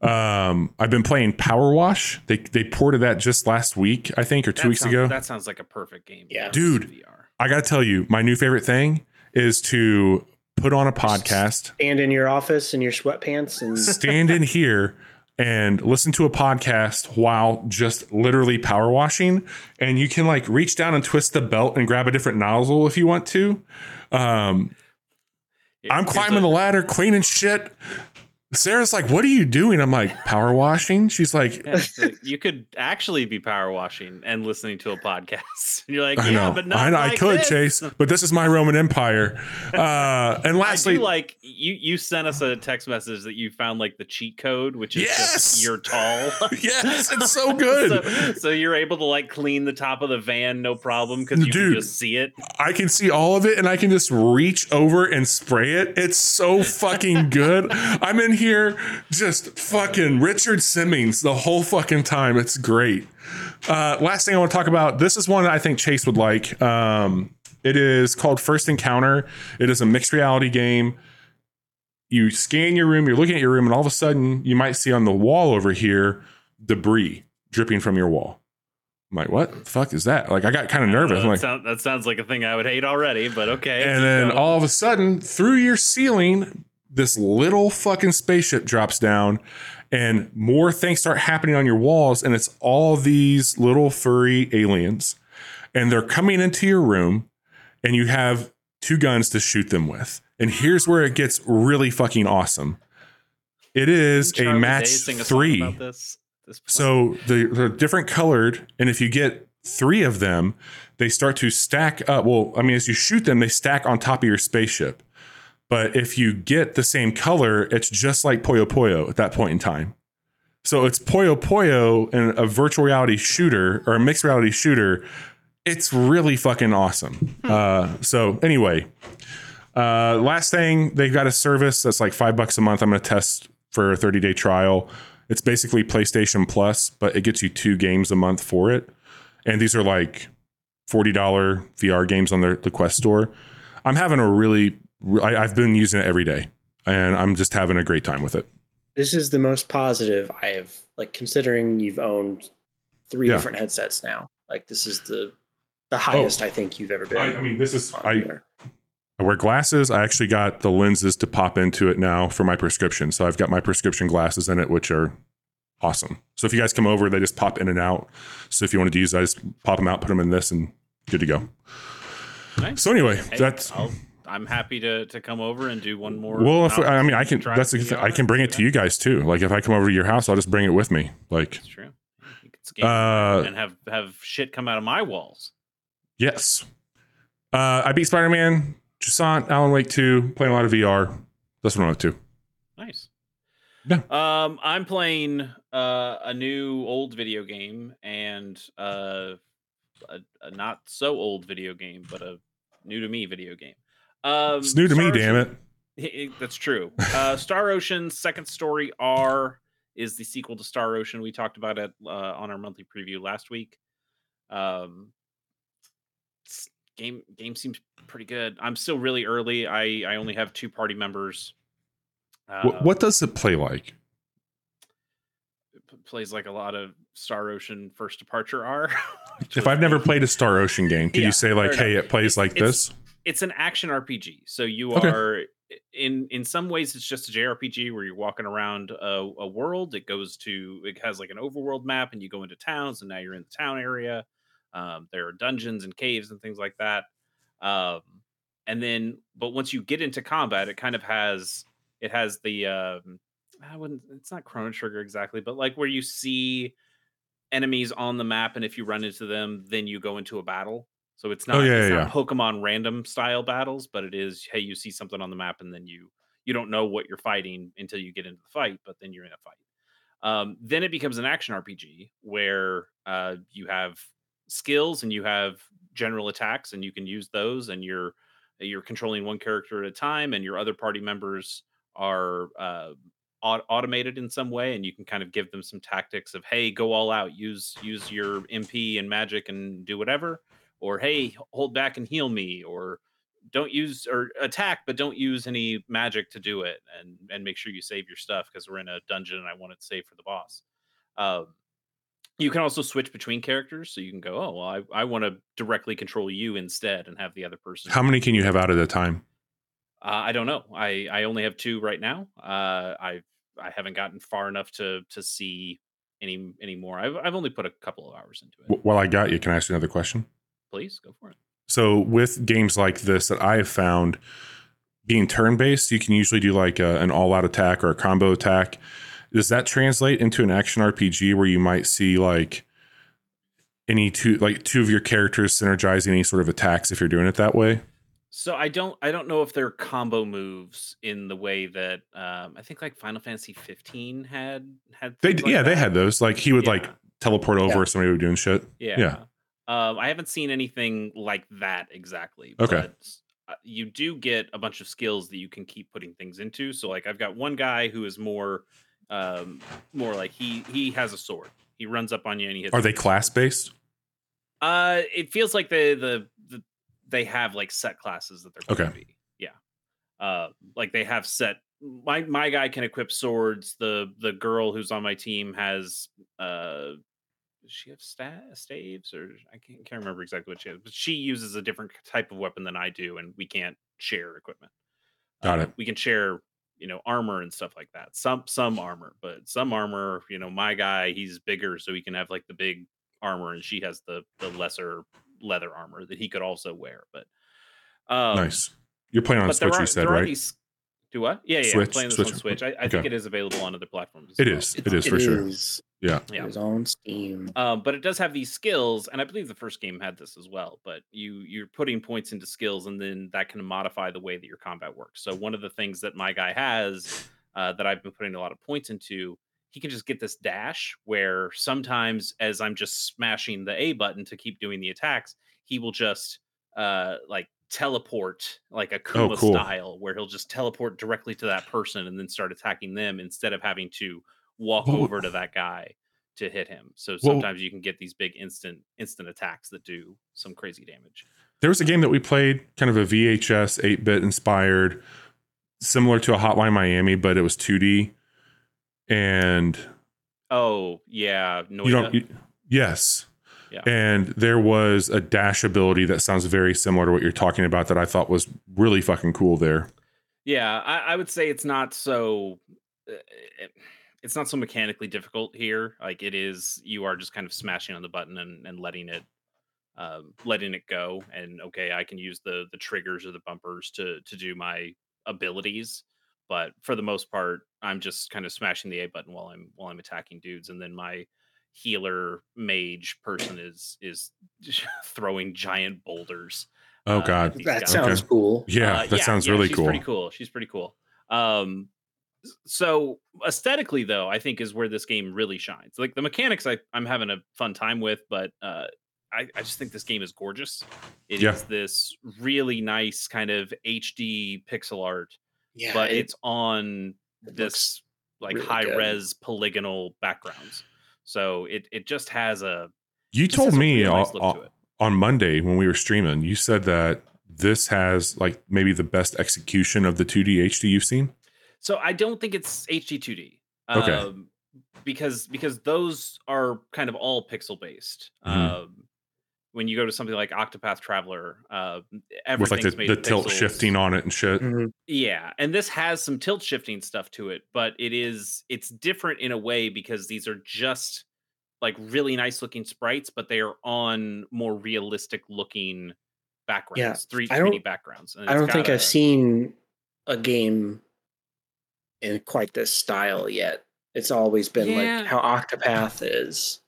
Um, I've been playing Power Wash. They they ported that just last week, I think, or two That weeks sounds- ago. That sounds like a perfect game. Yeah. Dude. VR. I got to tell you, my new favorite thing is to put on a podcast, stand in your office in your sweatpants and stand in here and listen to a podcast while just literally power washing. And you can like reach down and twist the belt and grab a different nozzle if you want to. Um, I'm climbing a- the ladder, cleaning shit. Sarah's like, "What are you doing?" I'm like, "Power washing." She's like, Yeah, so you could actually be power washing and listening to a podcast. And you're like, "I yeah, know, but not I, know, I could, this. Chase, but this is my Roman Empire." Uh, and I lastly, like you. You sent us a text message that you found like the cheat code, which is Yes! just you're tall. yes, it's so good. so, so you're able to like clean the top of the van, no problem, because you Dude. can just see it. I can see all of it and I can just reach over and spray it. It's so fucking good. I'm in here just fucking Richard Simmons the whole fucking time. It's great. Uh, last thing I want to talk about this is one that I think Chase would like. Um, it is called First Encounter. It is a mixed reality game. You scan your room, you're looking at your room, and all of a sudden you might see on the wall over here debris dripping from your wall. I'm like, what the fuck is that? Like, I got kind of nervous. That, like, sound- that sounds like a thing I would hate already, but okay. and then all of a sudden, through your ceiling, this little fucking spaceship drops down, and more things start happening on your walls, and it's all these little furry aliens, and they're coming into your room, and you have two guns to shoot them with. And here's where it gets really fucking awesome. It is a match a three. this, this? So they- they're different colored, and if you get three of them, they start to stack up. Well, I mean, as you shoot them, they stack on top of your spaceship. But if you get the same color, it's just like Puyo Puyo at that point in time. So it's Puyo Puyo and a virtual reality shooter or a mixed reality shooter. It's really fucking awesome. Uh, so anyway, uh, last thing, they've got a service that's like five bucks a month. I'm going to test for a 30 day trial. It's basically PlayStation Plus, but it gets you two games a month for it. And these are like $40 VR games on their, the Quest store. I'm having a really, I, I've been using it every day and I'm just having a great time with it. This is the most positive I have, like considering you've owned three Yeah. different headsets now. Like this is the the highest oh. I think you've ever been. I, I mean, this is, on I, VR. I wear glasses. I actually got the lenses to pop into it now for my prescription. So I've got my prescription glasses in it, which are awesome. So if you guys come over, they just pop in and out. So if you wanted to use, I just pop them out, put them in this, and good to go. Nice. So anyway, Hey, that's I'll, I'm happy to to come over and do one more. well. If I mean, I can. That's the I can bring it to you guys too. Like if I come over to your house, I'll just bring it with me. Like That's true. You could skate Uh, and have have shit come out of my walls. yes, uh, I beat Spider Man, Jusant, Alan Wake two, playing a lot of VR. That's what I'm up to. Nice. Yeah. Um, I'm playing uh, a new old video game and uh, a, a not so old video game, but a new to me video game. Um, It's new to me, Star damn Ocean- it. That's true. Uh, Star Ocean Second Story R is the sequel to Star Ocean. We talked about it uh, on our monthly preview last week. Um, game game seems pretty good. I'm still really early. I I only have two party members. Uh, What, what does it play like? it plays like a lot of Star Ocean First Departure R. If I've never played a Star Ocean game, can Yeah, you say like, hey, enough. it plays It's- like it's- this? It's an action RPG. So you Okay. are in in some ways it's just a JRPG where you're walking around a, a world. It goes to it has like an overworld map, and you go into towns, and now you're in the town area. Um, there are dungeons and caves and things like that. Um, and then, but once you get into combat, it kind of has it has the um, I wouldn't. It's not Chrono Trigger exactly, but like where you see enemies on the map, and if you run into them, then you go into a battle. So it's not, Oh, yeah, it's yeah, not Pokemon random style battles, but it is hey, you see something on the map, and then you you don't know what you're fighting until you get into the fight, but then you're in a fight. Um, then it becomes an action RPG where uh, you have skills and you have general attacks, and you can use those, and you're you're controlling one character at a time, and your other party members are uh, au- automated in some way, and you can kind of give them some tactics of hey, go all out, use use your MP and magic and do whatever, or hey, hold back and heal me, or don't use or attack, but don't use any magic to do it, and and make sure you save your stuff because we're in a dungeon and I want it to save for the boss. Um, you can also switch between characters, so you can go, oh, well, I, I want to directly control you instead, and have the other person. How many can you have out at a time? Uh, I don't know. I I only have two right now. Uh, I I haven't gotten far enough to to see any any more. I've I've only put a couple of hours into it. W- While I got you, can I ask you another question? Please go for it. So with games like this that I have found being turn based, you can usually do like a, an all out attack or a combo attack. Does that translate into an action RPG where you might see like any two like two of your characters synergizing any sort of attacks if you're doing it that way? So I don't I don't know if they're combo moves in the way that um, I think like Final Fantasy 15 had had. They like yeah, they had those. Like he would like teleport over Yeah. somebody was doing shit. Yeah. Yeah. Um, I haven't seen anything like that exactly. Okay. But uh, you do get a bunch of skills that you can keep putting things into. So like I've got one guy who is more um more like he he has a sword. He runs up on you and he hits Are they with a sword. class based? Uh it feels like the the, the they have like set classes that they're going Okay. to be. Yeah. Uh like they have set my my guy can equip swords. The the girl who's on my team has uh she have sta- staves or I can't, can't remember exactly what she has, but she uses a different type of weapon than I do, and we can't share equipment. Got Uh, it. We can share, you know, armor and stuff like that. Some some armor, but some armor, you know, my guy he's bigger, so he can have like the big armor, and she has the the lesser leather armor that he could also wear. But Um, nice. You're playing on Switch, are, you said, right? these. Do what? Yeah, yeah. I'm Switch, playing this Switch. on Switch. I, I Okay. think it is available on other platforms. as It well. is. It is for sure. is. Yeah. Yeah. It is on Steam. Um, but it does have these skills, and I believe the first game had this as well. But you you're putting points into skills, and then that can modify the way that your combat works. So one of the things that my guy has uh, that I've been putting a lot of points into, he can just get this dash where sometimes as I'm just smashing the A button to keep doing the attacks, he will just uh like teleport like a oh, Kuma Oh, cool. style where he'll just teleport directly to that person and then start attacking them instead of having to walk over to that guy to hit him. So sometimes you can get these big instant instant attacks that do some crazy damage. There was a game that we played, kind of a VHS 8 bit inspired, similar to a Hotline Miami, but it was 2D. And Oh yeah, Noida. you don't, you, yes. Yeah. And there was a dash ability that sounds very similar to what you're talking about that I thought was really fucking cool there. Yeah, I, I would say it's not so. uh, It's not so mechanically difficult here. Like it is, you are just kind of smashing on the button and, and letting it, um, letting it go. And okay, I can use the the triggers or the bumpers to to do my abilities. But for the most part, I'm just kind of smashing the A button while I'm while I'm attacking dudes, and then my healer mage person is is throwing giant boulders. Oh, uh, God. at That guys. sounds cool. Yeah, Uh, that sounds yeah, really she's cool. Pretty cool. She's pretty cool. Um, so aesthetically, though, I think is where this game really shines. Like the mechanics, I, I'm having a fun time with, but uh, I, I just think this game is gorgeous. It is Yeah. this really nice kind of HD pixel art, Yeah, but it- it's on it this like really high good. res polygonal backgrounds. So it it just has a You told me real nice on- to on Monday when we were streaming, you said that this has like maybe the best execution of the 2D HD you've seen. So I don't think it's HD 2D. Okay. Um, because because those are kind of all pixel based. Mhm. Um, when you go to something like Octopath Traveler, uh, With like the, made the of tilt pixels. shifting on it and shit. Mhm. Yeah, and this has some tilt shifting stuff to it, but it is it's different in a way because these are just like really nice looking sprites, but they are on more realistic looking backgrounds, three I 3D backgrounds. and I don't think got I've seen a game in quite this style yet. It's always been Yeah. like how Octopath is.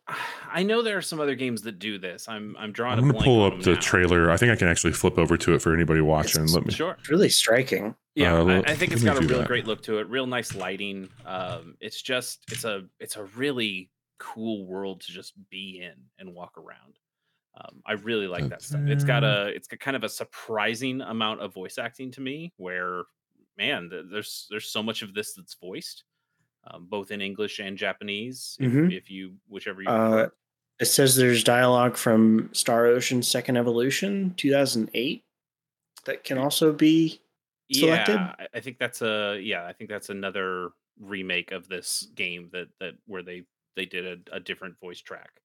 I know there are some other games that do this. I'm I'm drawing. I'm gonna blank pull up the now. trailer. I think I can actually flip over to it for anybody watching. It's- Let me. Sure. It's really striking. Yeah, Uh, I, I think it's got a do real that. great look to it. Real nice lighting. Um, it's just it's a it's a really cool world to just be in and walk around. Um, I really like that stuff. It's got a it's got kind of a surprising amount of voice acting to me. Where man, there's there's so much of this that's voiced, um, both in English and Japanese. If, Mhm. if you whichever you Uh, it says there's dialogue from Star Ocean Second Evolution 2008 that can also be selected? Yeah, I- I think that's a yeah. I think that's another remake of this game that that where they they did a, a different voice track.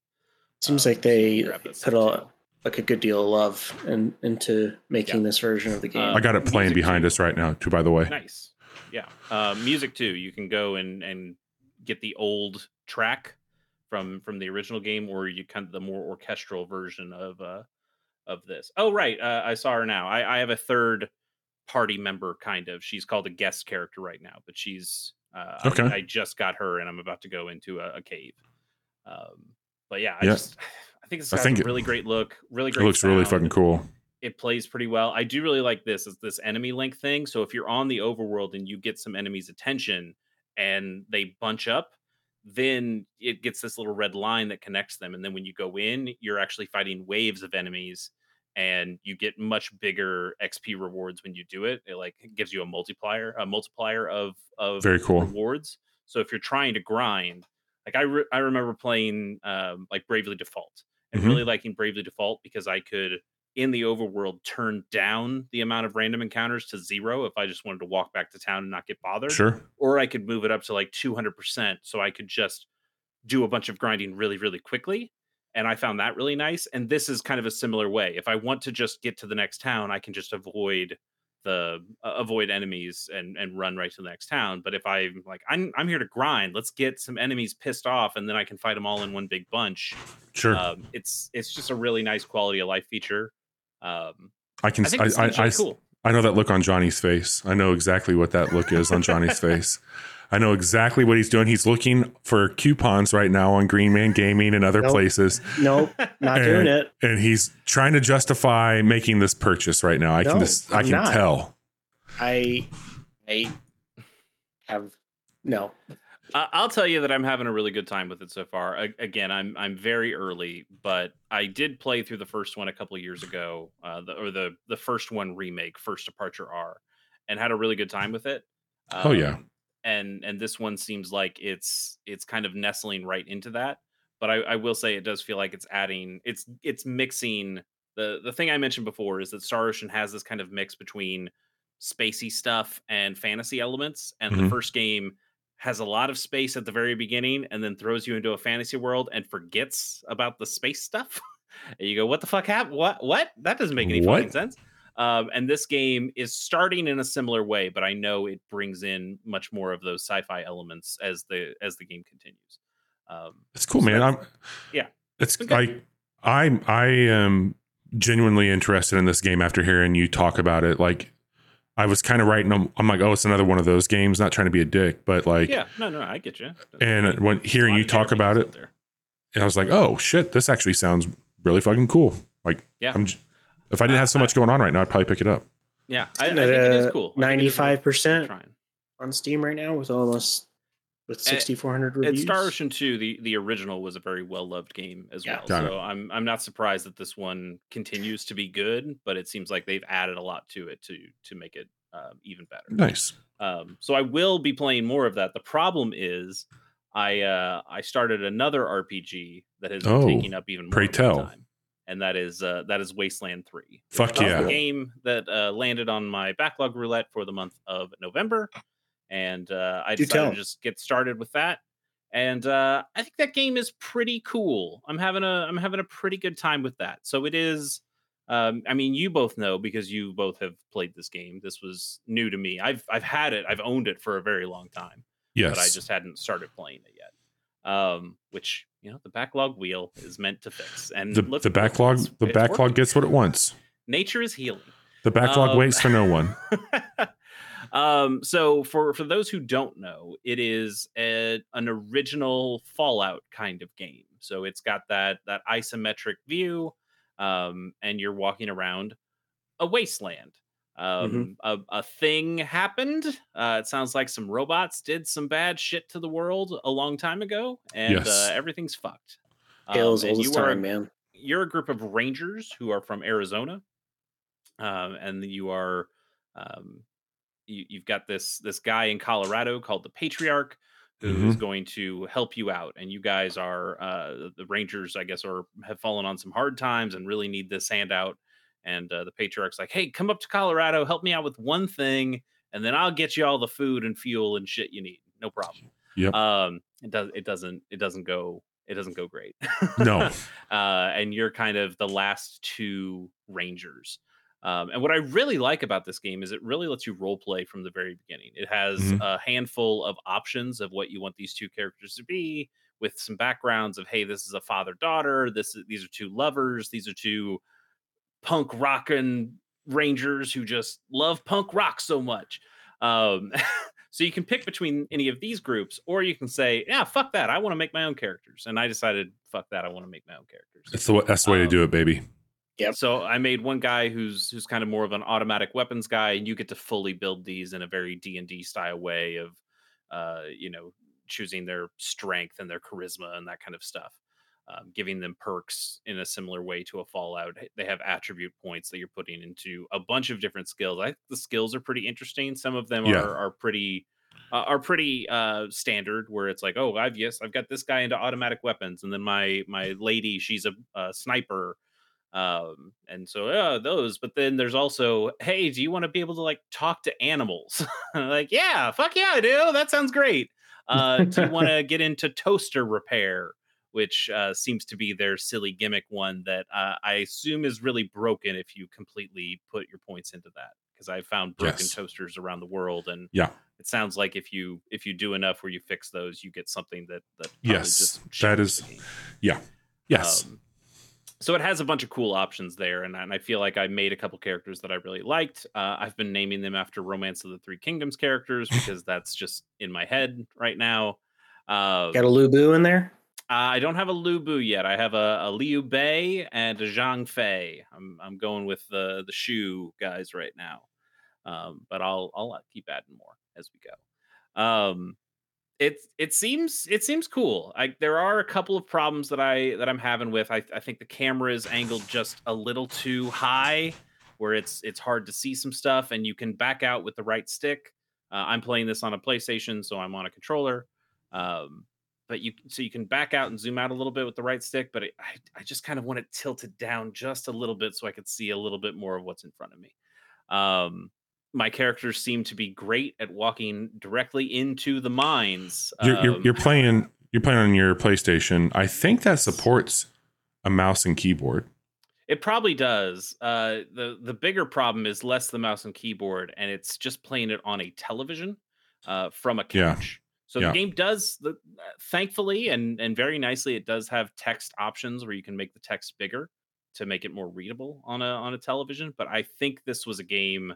seems Um, like they put a like a good deal of love in, into making this version of the game. Uh, I got it playing behind too. us right now, too. By the way, Nice, yeah. Uh, music too. You can go and and get the old track from from the original game, or you kind of the more orchestral version of uh of this. Oh right, uh, I saw her now. I, I have a third party member, kind of. She's called a guest character right now, but she's uh, Okay. I, just got her, and I'm about to go into a, a cave. Um, but yeah, I Yeah. just I think it's I got think a it- really great look, really it great. looks really fucking cool. It plays pretty well. I do really like this. It's this enemy link thing. So if you're on the overworld and you get some enemies' attention and they bunch up, then it gets this little red line that connects them. And then when you go in, you're actually fighting waves of enemies and you get much bigger XP rewards when you do it. It like gives you a multiplier, a multiplier of of Very cool. rewards. So if you're trying to grind, like I re- I remember playing um, like Bravely Default and Mhm. really liking Bravely Default because I could in the overworld turn down the amount of random encounters to zero if I just wanted to walk back to town and not get bothered, Sure. or I could move it up to like 200% so I could just do a bunch of grinding really really quickly. And I found that really nice. And this is kind of a similar way. If I want to just get to the next town, I can just avoid the uh, avoid enemies and and run right to the next town. But if I'm like I'm I'm here to grind, let's get some enemies pissed off, and then I can fight them all in one big bunch. Sure. Um, it's it's just a really nice quality of life feature. Um, I can. I think I, I, I, cool. I know that look on Johnny's face. I know exactly what that look is on Johnny's face. I know exactly what he's doing. He's looking for coupons right now on Green Man Gaming and other Nope. places, Nope, not doing it. and he's trying to justify making this purchase right now. I can just, I I'm can not. tell. I, I have no. I- I'll tell you that I'm having a really good time with it so far. A- Again, I'm I'm very early, but I did play through the first one a couple of years ago, uh, the, or the the first one remake, First Departure R, and had a really good time with it. Oh, yeah. Um, and and this one seems like it's it's kind of nestling right into that. But I, I will say it does feel like it's adding, it's it's mixing the the thing I mentioned before is that Star Ocean has this kind of mix between spacey stuff and fantasy elements, and the Mhm. first game has a lot of space at the very beginning and then throws you into a fantasy world and forgets about the space stuff. and you go, what the fuck happened? What? What? That doesn't make any fucking sense. Um, and this game is starting in a similar way, but I know it brings in much more of those sci-fi elements as the as the game continues. Um, It's cool, So man. I'm, yeah. It's good. I, I, I am genuinely interested in this game after hearing you talk about it. Like, I was kind of writing. I'm, I'm like, oh, it's another one of those games. Not trying to be a dick, but like, yeah, no, no, I get you. and when hearing you talk about it, and I was like, oh shit, this actually sounds really fucking cool. Like, Yeah. I'm, if I didn't have so much going on right now, I'd probably pick it up. Yeah, I, I think it is cool. I think it is 95% on Steam right now with almost with 6,400 reviews. And reviews. Star Ocean 2, the the original was a very well loved game as Yeah. well. Got so I'm I'm not surprised that this one continues to be good, but it seems like they've added a lot to it to to make it um, even better. Nice. Um, so I will be playing more of that. The problem is, I uh, I started another RPG that has been Oh, taking up even more pray of my tell. time, and that is uh, that is Wasteland Three. Fuck It's yeah. a game that uh, landed on my backlog roulette for the month of November, and uh, I Do decided tell. to just get started with that. And uh, I think that game is pretty cool. I'm having a I'm having a pretty good time with that. So it is. Um, I mean, you both know because you both have played this game. This was new to me. I've I've had it. I've owned it for a very long time, Yes. but I just hadn't started playing it yet. Um, which you know, the backlog wheel is meant to fix. And the, let's- the backlog, the backlog working. gets what it wants. Nature is healing. The backlog Um, waits for no one. um, so for for those who don't know, it is a, an original Fallout kind of game. So it's got that that isometric view, um, and you're walking around a wasteland. Um, a, a thing happened. Uh, it sounds like some robots did some bad shit to the world a long time ago, and Yes. uh, everything's fucked. Um, Tales and all this you are a time, man. you're a group of rangers who are from Arizona, um, and you are um, you, you've got this this guy in Colorado called the Patriarch who is Mm-hmm. going to help you out, and you guys are uh, the rangers, I guess, or have fallen on some hard times and really need this handout. And uh, the Patriarch's like, "Hey, come up to Colorado, help me out with one thing, and then I'll get you all the food and fuel and shit you need. No problem." Yep. Um, it does. It doesn't. It doesn't go. It doesn't go great. No. uh, and you're kind of the last two rangers. Um, and what I really like about this game is it really lets you role play from the very beginning. It has Mhm. a handful of options of what you want these two characters to be, with some backgrounds of hey, this is a father daughter. This is, these are two lovers. These are two punk rockin' rangers who just love punk rock so much. Um, so you can pick between any of these groups, or you can say, yeah, fuck that. I want to make my own characters. And I decided, fuck that. I want to make my own characters. That's the, that's the way to Um, do it, baby. Yep. So I made one guy who's who's kind of more of an automatic weapons guy, and you get to fully build these in a very D and D style way of, uh, you know, choosing their strength and their charisma and that kind of stuff, um, giving them perks in a similar way to a Fallout. They have attribute points that you're putting into a bunch of different skills. I the skills are pretty interesting. Some of them Yeah. are are pretty. Uh, are pretty uh standard where it's like oh i've yes i've got this guy into automatic weapons and then my my lady she's a, a sniper um and so uh those but then there's also hey do you want to be able to like talk to animals like yeah fuck yeah i do that sounds great uh do you want to get into toaster repair which uh seems to be their silly gimmick one that uh, i assume is really broken if you completely put your points into that because I've found broken Yes. toasters around the world and Yeah. it sounds like if you if you do enough where you fix those you get something that that Yes, just that is- game. Yes. Um, so it has a bunch of cool options there, and, and I feel like I made a couple characters that I really liked. Uh, I've been naming them after Romance of the Three Kingdoms characters because that's just in my head right now. Uh, Got a Lu Bu in there? I don't have a Lu Bu yet. I have a, a Liu Bei and a Zhang Fei. I'm I'm going with the the Shu guys right now, um, but I'll I'll uh, keep adding more as we go. Um, it it seems it seems cool. I there are a couple of problems that I that I'm having with. I I think the camera is angled just a little too high, where it's it's hard to see some stuff, and you can back out with the right stick. Uh, I'm playing this on a PlayStation, so I'm on a controller. Um, but you so you can back out and zoom out a little bit with the right stick. But I I just kind of want it tilted down just a little bit so I could see a little bit more of what's in front of me. Um, my characters seem to be great at walking directly into the mines. You're, you're, Um, you're playing you're playing on your PlayStation. I think that supports a mouse and keyboard. It probably does. Uh, the the bigger problem is less the mouse and keyboard, and it's just playing it on a television uh, from a Yeah. couch. So Yeah. the game does, the, uh, thankfully and and very nicely, it does have text options where you can make the text bigger to make it more readable on a on a television. But I think this was a game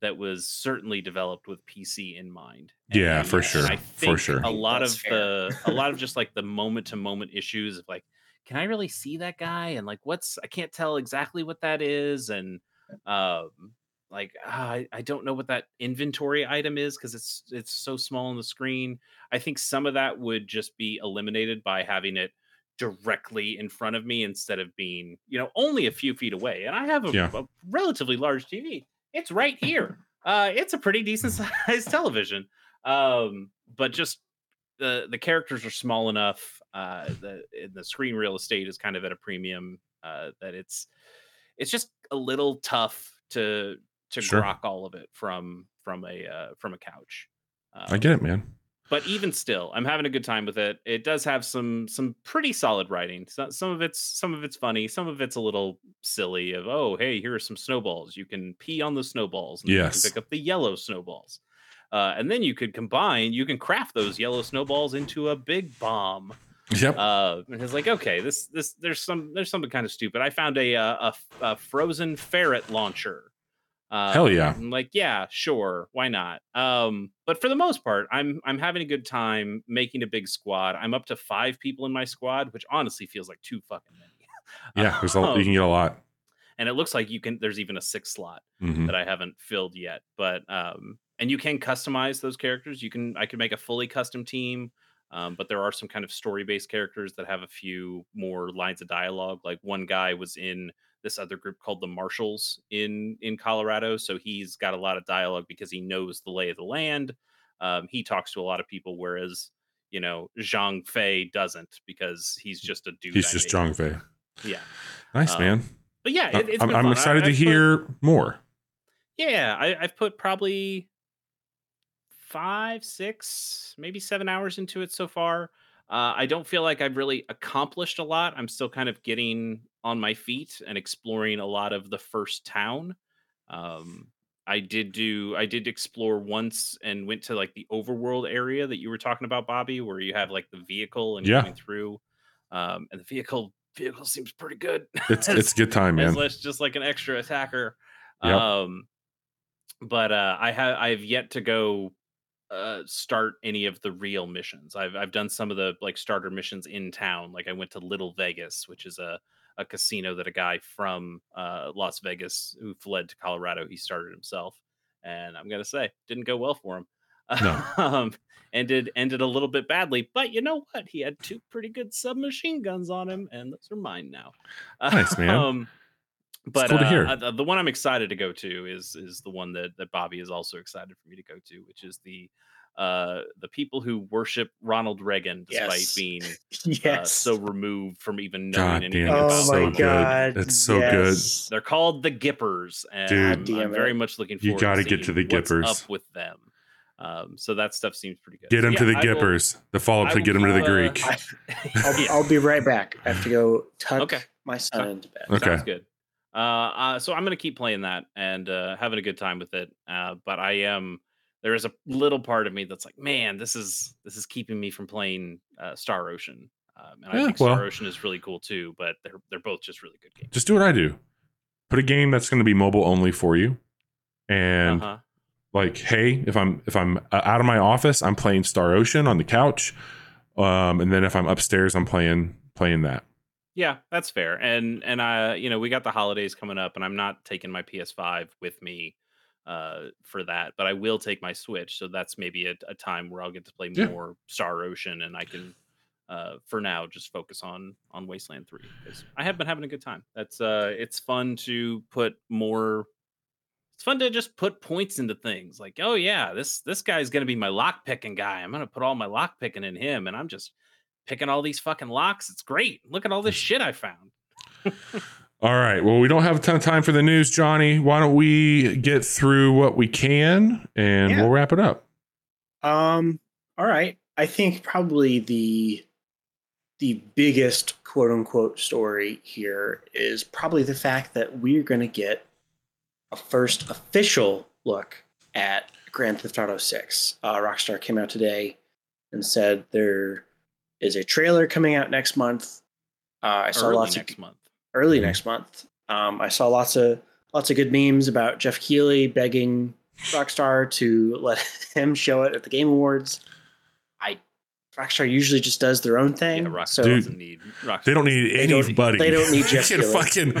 that was certainly developed with PC in mind. Yeah, for sure, I for sure. A lot That's of fair. the a lot of just like the moment to moment issues of like can I really see that guy? And like, what's I can't tell exactly what that is, and um, like ah, I, I don't know what that inventory item is because it's it's so small on the screen. I think some of that would just be eliminated by having it directly in front of me instead of being you know only a few feet away. And I have a, Yeah. a relatively large TV. It's right here. Uh, it's a pretty decent sized television. Um, but just the the characters are small enough. Uh, the the screen real estate is kind of at a premium. Uh, that it's it's just a little tough to to Sure. grok all of it from from a uh, from a couch. I get it, man. But even still, I'm having a good time with it. It does have some some pretty solid writing. So, some of it's some of it's funny, some of it's a little silly. Of oh hey, here are some snowballs. You can pee on the snowballs. And Yes. You can pick up the yellow snowballs. Uh, and then you could combine. You can craft those yellow snowballs into a big bomb. Yep. Uh, and it's like, okay, this this there's some there's something kind of stupid. I found a uh, a, a frozen ferret launcher. Uh, Hell yeah. I'm like, yeah, sure, why not? Um, but for the most part, I'm I'm having a good time making a big squad. I'm up to five people in my squad, which honestly feels like too fucking many. yeah. There's a, you Um, can get a lot. and it looks like you can. There's even a six slot Mhm. that I haven't filled yet. But um, and you can customize those characters. You can I can make a fully custom team. Um, but there are some kind of story based characters that have a few more lines of dialogue. Like one guy was in this other group called the Marshals in in Colorado, so he's got a lot of dialogue because he knows the lay of the land. Um, he talks to a lot of people, whereas you know Zhang Fei doesn't because he's just a dude. He's I just made. John Fay. Yeah, Nice, Um, man. but yeah, it, it's I'm, I'm fun. I- excited to put- hear more. yeah, I, I've put probably five, six, maybe seven hours into it so far. Uh, I don't feel like I've really accomplished a lot. I'm still kind of getting on my feet and exploring a lot of the first town. Um, I did do, I did explore once and went to like the overworld area that you were talking about, Bobby, where you have like the vehicle and Yeah. going through. Um, and the vehicle vehicle seems pretty good. It's as- it's good time, as man. less just like an extra attacker. Yep. Um, but uh, I have I have yet to go uh, start any of the real missions. I've I've done some of the like starter missions in town. Like I went to Little Vegas, which is a a casino that a guy from uh, Las Vegas who fled to Colorado he started himself, and I'm gonna say didn't go well for him. No. um, ended ended a little bit badly, but you know what? He had two pretty good submachine guns on him, and those are mine now. Nice, man. Um, but cool uh, uh, the- the one I'm excited to go to is is the one that that Bobby is also excited for me to go to, which is the uh the people who worship Ronald Reagan despite Yes. being yes. uh, so removed from even knowing God anything damn, about it's oh so my them. good. god. It's so good. They're called the Gippers, and Dude. I'm, I'm very it. much looking forward. You gotta get to the Gippers. up with them. Um, so that stuff seems pretty good. Get So him yeah, to the I will- Gippers. The follow up to get him to the will, uh, Greek. I, I'll, Yeah. I'll be right back. I have to go tuck Okay. my son into bed. Okay. Sounds good. Uh, uh, so I'm gonna keep playing that and uh, having a good time with it. Uh, but I am there is a little part of me that's like, man, this is this is keeping me from playing uh, Star Ocean. Um, and I think well- Star Ocean is really cool too, but they're they're both just really good games. Just do what I do. Put a game that's going to be mobile only for you, and Uh-huh. like, hey, if I'm if I'm uh, out of my office, I'm playing Star Ocean on the couch, um, and then if I'm upstairs, I'm playing playing that. Yeah, that's fair. And and I, you know, we got the holidays coming up, and I'm not taking my PS5 with me uh for that, but I will take my Switch. So that's maybe a, a time where I'll get to play Yeah. more Star Ocean, and I can, uh, for now, just focus on on Wasteland Three because I have been having a good time. That's uh, it's fun to put more. It's fun to just put points into things like, oh yeah, this this guy's gonna be my lock picking guy. I'm gonna put all my lock picking in him, and I'm just picking all these fucking locks. It's great. Look at all this shit I found. All right. Well, we don't have a ton of time for the news, Johnny. Why don't we get through what we can, and Yeah. we'll wrap it up. Um. All right. I think probably the the biggest quote unquote story here is probably the fact that we're going to get a first official look at Grand Theft Auto 6. Uh, Rockstar came out today and said there is a trailer coming out next month. Uh, I saw Early lots next of month. Early Mhm. next month. Um, I saw lots of lots of good memes about Geoff Keighley begging Rockstar to let him show it at the Game Awards. I Rockstar usually just does their own thing. Yeah, Rockstar so Dude, doesn't need. Rockstar They don't need They don't- anybody. they don't need They Jeff can Keighley. fucking.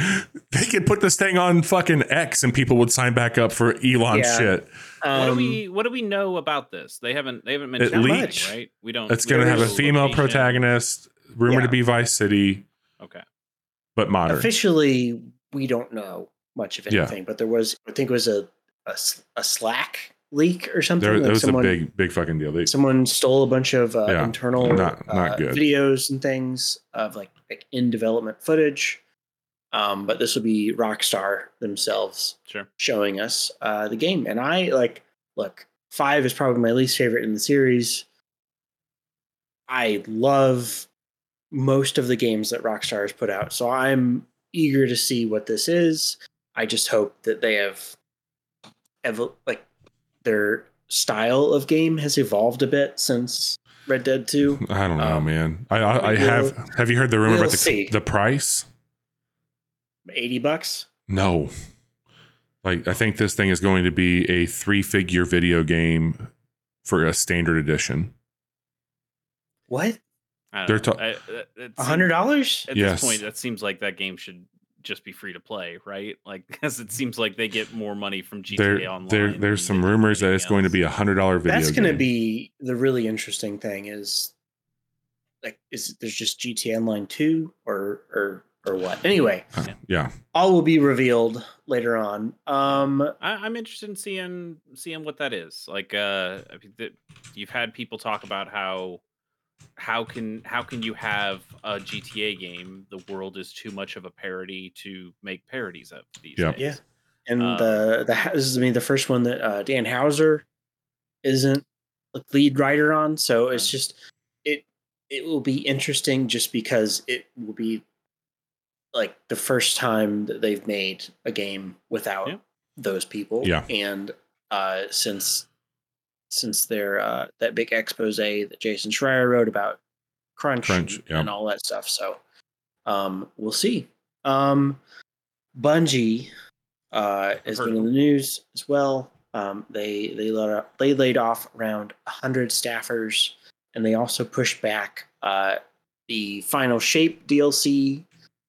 They could put this thing on fucking X, and people would sign back up for Elon Yeah. shit. What do um, we What do we know about this? They haven't. They haven't mentioned It anything, right? We don't. It's going to have a female location. protagonist, rumored Yeah. to be Vice City, Okay. But modern. officially we don't know much of Yeah. anything, but there was I think it was a Slack leak or something. There, like there was someone, a big, big fucking deal. They, someone stole a bunch of uh, Yeah, internal not- not uh, good. videos and things of like, like in development footage. Um, but this will be Rockstar themselves Sure. showing us uh, the game, and I like look. Five is probably my least favorite in the series. I love most of the games that Rockstar has put out, so I'm eager to see what this is. I just hope that they have, evo- like, their style of game has evolved a bit since Red Dead Two. I don't know, Um, man. I, I, I we'll- have. Have you heard the rumor we'll about the see. the price? Eighty bucks. No. Like I think this thing is going to be a three figure video game for a standard edition. What? I They're don't ta- I- it- it A hundred dollars? At Yes. this point, that seems like that game should just be free to play, right? Like, because it seems like they get more money from GTA There, Online. there, there's some rumors that anything it's going to be a hundred dollar video. That's going to be the really interesting thing. Is like, is there's just GTA Online two or or or what? Anyway, Uh, yeah. all will be revealed later on. Um, I, I'm interested in seeing seeing what that is. Like, uh, I mean, that you've had people talk about how how can how can you have a GTA game? The world is too much of a parody to make parodies of these Yeah. days. Yeah. and Um, the the this is I mean the first one that uh, Dan Houser isn't the lead writer on, so it's Okay. just it it will be interesting just because it will be like the first time that they've made a game without Yeah. those people. Yeah. and uh, since since their uh, that big expose that Jason Schreier wrote about Crunch, Crunch, and, yeah. and all that stuff. So um, we'll see. Um, Bungie uh, has been in the news as well. Um, they they up, they laid off around hundred staffers, and they also pushed back uh, the final shape DLC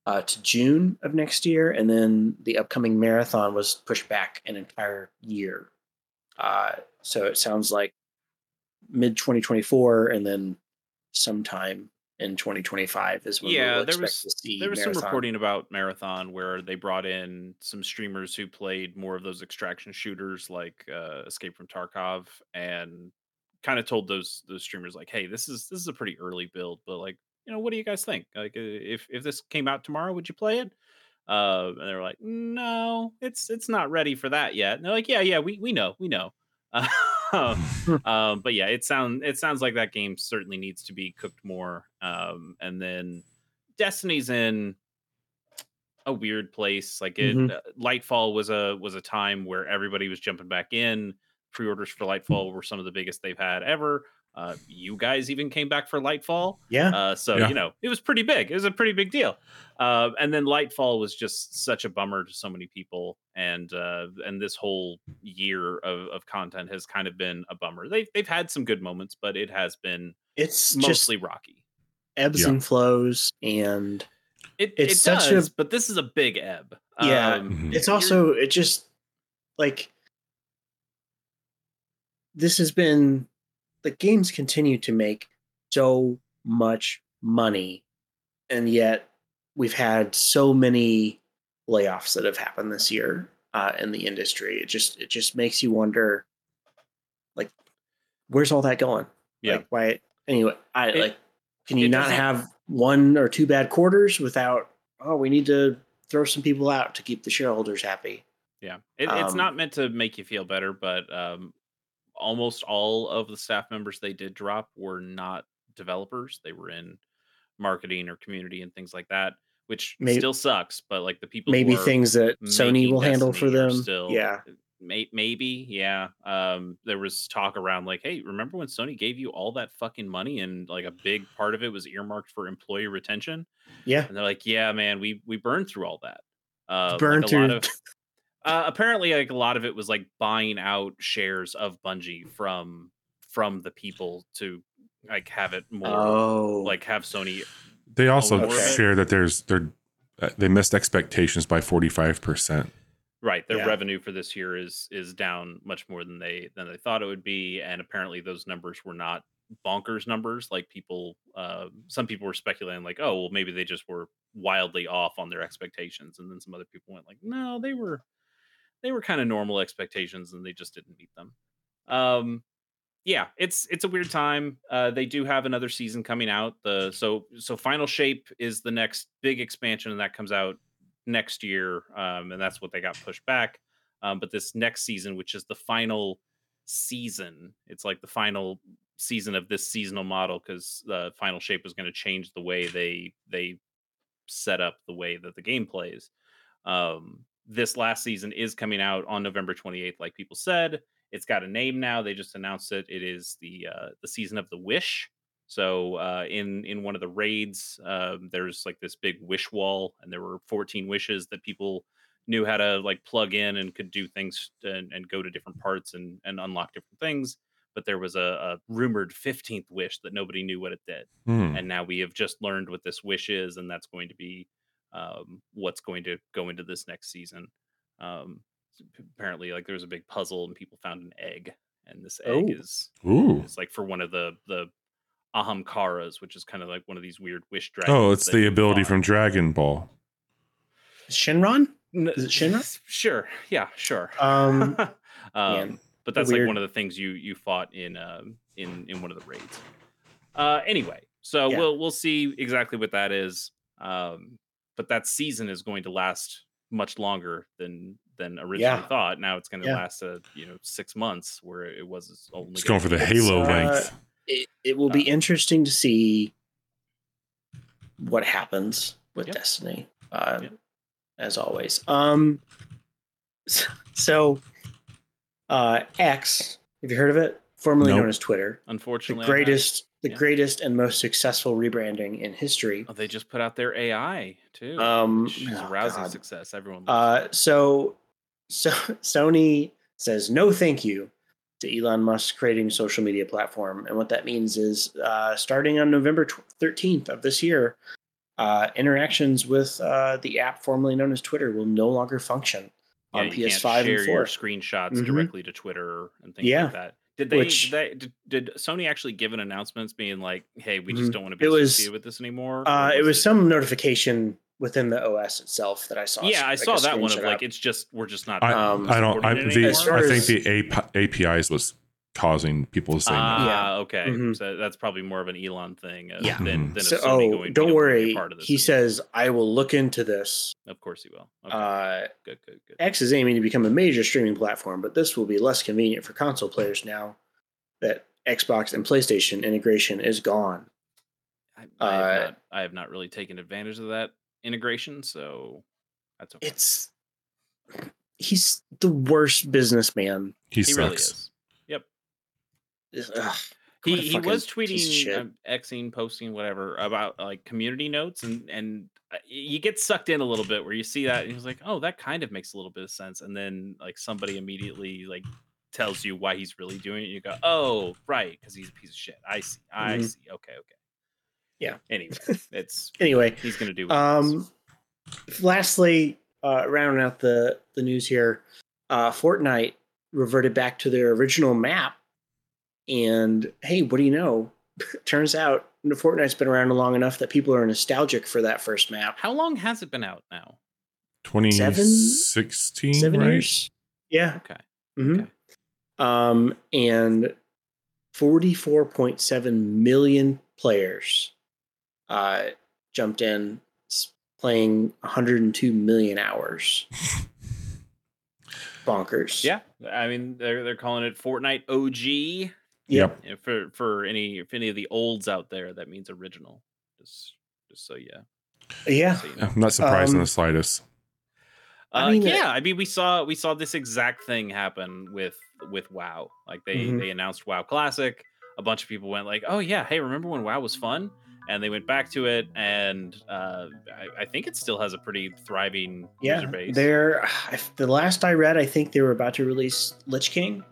uh, to June of next year, and then the upcoming marathon was pushed back an entire year. Uh, so it sounds like mid 2024, and then sometime in 2025 is when Yeah, we'll there was- to see There was some reporting about Marathon where they brought in some streamers who played more of those extraction shooters like uh, Escape from Tarkov and kind of told those those streamers like, "Hey, this is this is a pretty early build, but like, you know, what do you guys think? Like, if if this came out tomorrow, would you play it?" Uh, and they were like, "No, it's it's not ready for that yet." And they're like, "Yeah, yeah, we we know, we know." Um, um, but yeah, it sound it sounds like that game certainly needs to be cooked more. Um, and then Destiny's in a weird place. Like it, Mhm. uh, Lightfall was a was a time where everybody was jumping back in. Pre-orders for Lightfall were some of the biggest they've had ever. Uh, you guys even came back for Lightfall. Yeah. Uh, so Yeah. you know it was pretty big. It was a pretty big deal. Uh, and then Lightfall was just such a bummer to so many people, and uh, and this whole year of, of content has kind of been a bummer. They've they've had some good moments, but it has been it's just mostly rocky. ebbs Yeah. and flows and It It's it such a- but this is a big ebb. Yeah. Um, Mhm. it's also it just like this has been the games continue to make so much money and yet we've had so many layoffs that have happened this year uh, in the industry. It just it just makes you wonder like where's all that going? Yeah. like why anyway i It- like can you not have one or two bad quarters without oh we need to throw some people out to keep the shareholders happy? Yeah, it, it's Um, not meant to make you feel better, but um, almost all of the staff members they did drop were not developers. They were in marketing or community and things like that, which May- still sucks. But like the people, maybe things that Sony will handle for them. Still, yeah, may, maybe, yeah. Um, there was talk around like, hey, remember when Sony gave you all that fucking money and like a big part of it was earmarked for employee retention? yeah. And they're like, yeah, man, we we burned through all that. Uh, Burned like a lot through- of uh, apparently like a lot of it was like buying out shares of Bungie from from the people to like have it more Oh, like have Sony. They also more share that there's they're uh, they missed expectations by 45%. Right, their Yeah. revenue for this year is is down much more than they than they thought it would be, and apparently those numbers were not bonkers numbers. Like people, uh, some people were speculating like, oh, well, maybe they just were wildly off on their expectations, and then some other people went like, no, they were they were kind of normal expectations, and they just didn't meet them. Um, yeah, it's it's a weird time. Uh, they do have another season coming out. The so so Final Shape is the next big expansion, and that comes out next year, um, and that's what they got pushed back. Um, but this next season, which is the final season, it's like the final season of this seasonal model because the Final Shape was going to change the way they they set up the way that the game plays. Um, this last season is coming out on November 28th, like people said. It's got a name now. They just announced it. It is the uh, the season of the wish. So uh, in in one of the raids, um, there's like this big wish wall, and there were 14 wishes that people knew how to like plug in and could do things and, and go to different parts and and unlock different things. But there was a, a rumored 15th wish that nobody knew what it did Hmm. and now we have just learned what this wish is and that's going to be um, what's going to go into this next season um, apparently like there was a big puzzle and people found an egg and this egg Oh. is Ooh. is like for one of the the ahamkaras which is kind of like one of these weird wish dragons Oh, it's the ability from Dragon Ball. Shenron. Is it Shenron? sure yeah sure Um, um, man, but that's like one of the things you you fought in um in in one of the raids. Uh, anyway, so Yeah. we'll we'll see exactly what that is. Um, but that season is going to last much longer than than originally Yeah. thought. Now it's going to Yeah. last last uh, you know six months, where it was only It's going for the gonna be- Halo uh, length. it, it will be Uh, interesting to see what happens with Yep. Destiny. Uh, Yep. As always. Um. So, uh, X. Have you heard of it? Formerly known as Twitter. Unfortunately, I haven't. greatest, the Yeah. greatest and most successful rebranding in history. Oh, they just put out their AI too, Um, which is a oh, rousing God. success. Everyone, Uh, so, so Sony says no, thank you to Elon Musk creating social media platform, and what that means is, uh, starting on November thirteenth of this year, uh, interactions with uh, the app formerly known as Twitter will no longer function Yeah, on PS5 share and your 4. screenshots Mhm. directly to Twitter and things Yeah. like that. Did they, Which- did, they did, did Sony actually give an announcement being like, "Hey, we just Mhm. don't want to be It was- associated with this anymore"? Uh, or it was some notification within the OS itself that I saw. Yeah, I saw that one of screenshot like it's just we're just not. I, um, I don't. I, the, I think the AP, APIs was causing people to say no. Ah, Yeah. okay. Mhm. So that's probably more of an Elon thing uh, Yeah. than, Mhm. than a So, Sony oh, going. don't able to be a worry. part of this He anymore. says, "I will look into this." "Of course he will." Okay, Uh, good, good, good. X is aiming to become a major streaming platform, but this will be less convenient for console players now that Xbox and PlayStation integration is gone. I, I, have uh, not, I have not really taken advantage of that integration, so that's okay. It's he's the worst businessman. He, he sucks. really is. Ugh. he he was tweeting, um, xing, posting, whatever about like community notes, and and uh, you get sucked in a little bit where you see that, and he's like, oh, that kind of makes a little bit of sense, and then like somebody immediately like tells you why he's really doing it. You go, oh, right, because he's a piece of shit. I see, I Mhm. see. Okay, okay. Yeah. Anyway, it's Anyway, he's gonna do. What. Um, lastly, uh, rounding out the the news here, uh, Fortnite reverted back to their original map, and hey, what do you know? Turns out Fortnite's been around long enough that people are nostalgic for that first map. How long has it been out now? 2016, Seven right? years, yeah. Okay. Mhm. Okay. Um, and forty-four point seven million players uh, jumped in, playing one hundred and two million hours. Bonkers. Yeah, I mean they're they're calling it Fortnite OG. Yep. Yeah, for for any if any of the olds out there, that means original. Just just so yeah. Yeah. So you know. I'm not surprised in Um, the slightest. I Uh, mean, uh, yeah, I mean we saw we saw this exact thing happen with with WoW. Like they Mhm. they announced WoW Classic. A bunch of people went like, "Oh yeah, hey, remember when WoW was fun?" And they went back to it, and uh, I, I think it still has a pretty thriving Yeah. user base. They're the last I read, I think they were about to release Lich King,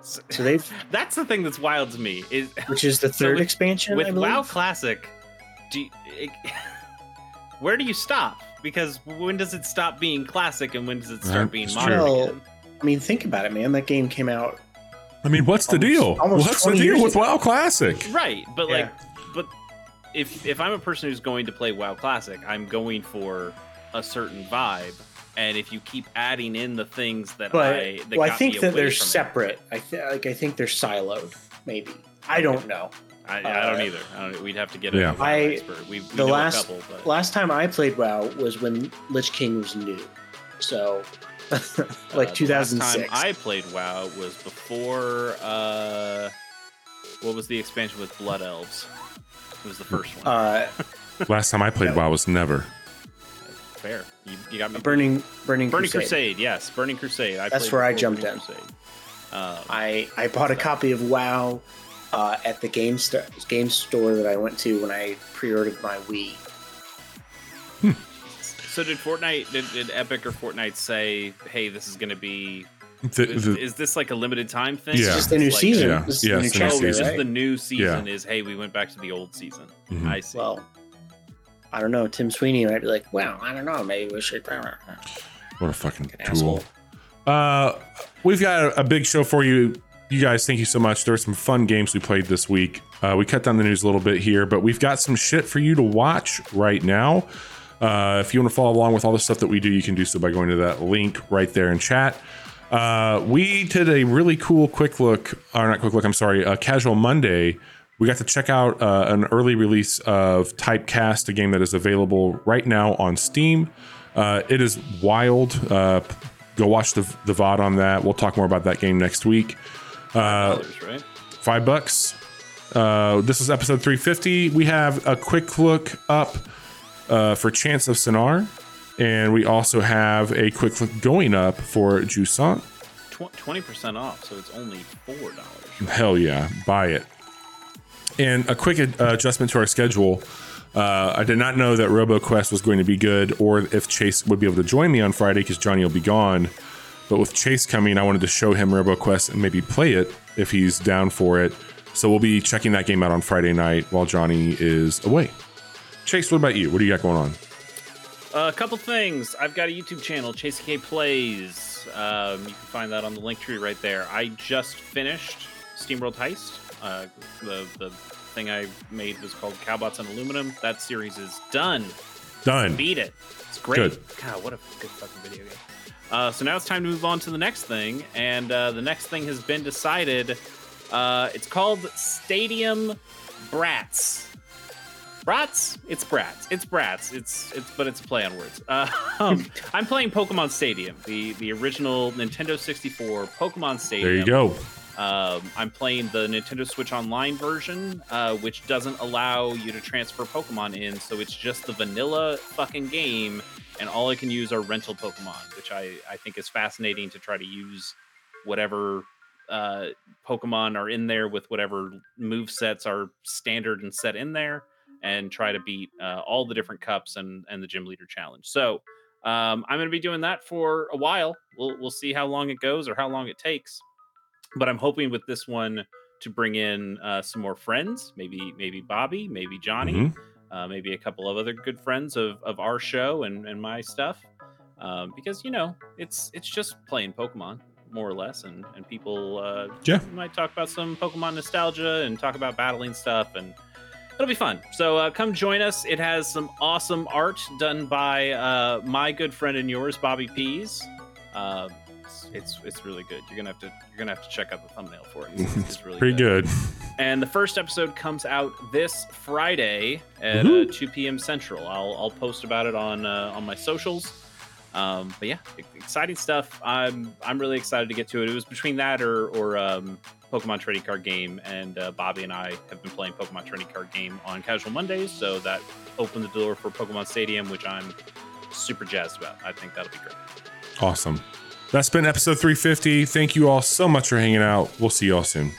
S- so they've That's the thing that's wild to me is which is the So third with- expansion. with I WoW. Classic. Do you, it, where do you stop? Because when does it stop being classic and when does it start Right, being it's modern true. again? I mean, think about it, man. That game came out. I mean, what's the deal? What's the deal with ago. WoW Classic? Right, but Yeah. like, but if if I'm a person who's going to play WoW Classic, I'm going for a certain vibe, and if you keep adding in the things that But I that well, I got think me that they're from it- separate. I th- like. I think they're siloed. Maybe. I don't know. I, I don't uh, either. I don't, we'd have to get Yeah. a WoW I- expert. We, we the know last- a couple, but Last time I played WoW was when Lich King was new. So, Uh, like the last 2006. time I played WoW was before. uh What was the expansion with Blood Elves? It was the first one. uh, Last time I played Yeah. WoW was never. Fair. You, you got me. Burning Burning Burning Crusade. Crusade. Yes, Burning Crusade. I That's where I jumped Burning in. Um, I I bought a copy of WoW uh, at the game st- game store that I went to when I pre-ordered my Wii. so did Fortnite? Did, did Epic or Fortnite say, "Hey, this is going to be"? The- Is, the- is this like a limited time thing? Yeah. It's just the new Like, season. Yeah. This is Yeah, the new new Oh, chapter, this season. is the new season. Is hey, we went back to the old season. Mhm. I see. Well, I don't know. Tim Sweeney might be like, "Well, I don't know. Maybe we should." what a fucking tool. Uh, we've got a, a big show for you. You guys, thank you so much. There were some fun games we played this week. Uh, we cut down the news a little bit here, but we've got some shit for you to watch right now. Uh, if you want to follow along with all the stuff that we do, you can do so by going to that link right there in chat. Uh, we did a really cool quick look, or not quick look, I'm sorry, a casual Monday. We got to check out uh, an early release of Typecast, a game that is available right now on Steam. Uh, it is wild. Uh, go watch the, the VOD on that. We'll talk more about that game next week. Uh, Others, right? five bucks. Uh, this is episode 350. We have a quick look up uh, for Chants of Sennaar, and we also have a quick look going up for Jusant. Twenty percent off, so it's only four dollars. Hell yeah, buy it. And a quick uh, adjustment to our schedule. Uh, I did not know that RoboQuest was going to be good, or if Chase would be able to join me on Friday because Johnny will be gone. But with Chase coming, I wanted to show him RoboQuest and maybe play it if he's down for it. So we'll be checking that game out on Friday night while Johnny is away. Chase, what about you? What do you got going on? a couple things. I've got a YouTube channel, Chase K Plays. Um, you can find that on the link tree right there. I just finished SteamWorld Heist. Uh, the the thing I made was called Cowbots and Aluminum. That series is done. Done. Beat it. It's great. Good. God, what a good fucking video game. Uh, so now it's time to move on to the next thing, and uh, the next thing has been decided. Uh, it's called Stadium Brats. Brats? It's Brats. It's Brats. It's it's but it's a play on words. Uh, um, I'm playing Pokemon Stadium, the the original Nintendo 64 Pokemon Stadium. There you go. Um, I'm playing the Nintendo Switch Online version, uh, which doesn't allow you to transfer Pokemon in, so it's just the vanilla fucking game, and all I can use are rental Pokemon, which I, I think is fascinating to try to use whatever uh, Pokemon are in there with whatever move sets are standard and set in there, and try to beat uh, all the different cups and and the gym leader challenge. So um, I'm going to be doing that for a while. We'll we'll see how long it goes or how long it takes. But I'm hoping with this one to bring in uh, some more friends, maybe maybe Bobby, maybe Johnny, Mhm. uh, maybe a couple of other good friends of, of our show and, and my stuff. Um, because you know it's it's just playing Pokemon more or less, and and people uh, Yeah. might talk about some Pokemon nostalgia and talk about battling stuff, and it'll be fun. So uh, come join us. It has some awesome art done by uh, my good friend and yours, Bobby Pease. It's, it's it's really good. You're gonna have to you're gonna have to check out the thumbnail for it. It's, it's really Pretty good. and the first episode comes out this Friday at uh, 2 p.m. Central. I'll, I'll post about it on uh, on my socials. Um, but yeah, exciting stuff. I'm I'm really excited to get to it. It was between that or or um, Pokemon trading card game, and uh, Bobby and I have been playing Pokemon trading card game on Casual Mondays, so that opened the door for Pokemon Stadium, which I'm super jazzed about. I think that'll be great. Awesome. That's been episode 350. Thank you all so much for hanging out. We'll see you all soon.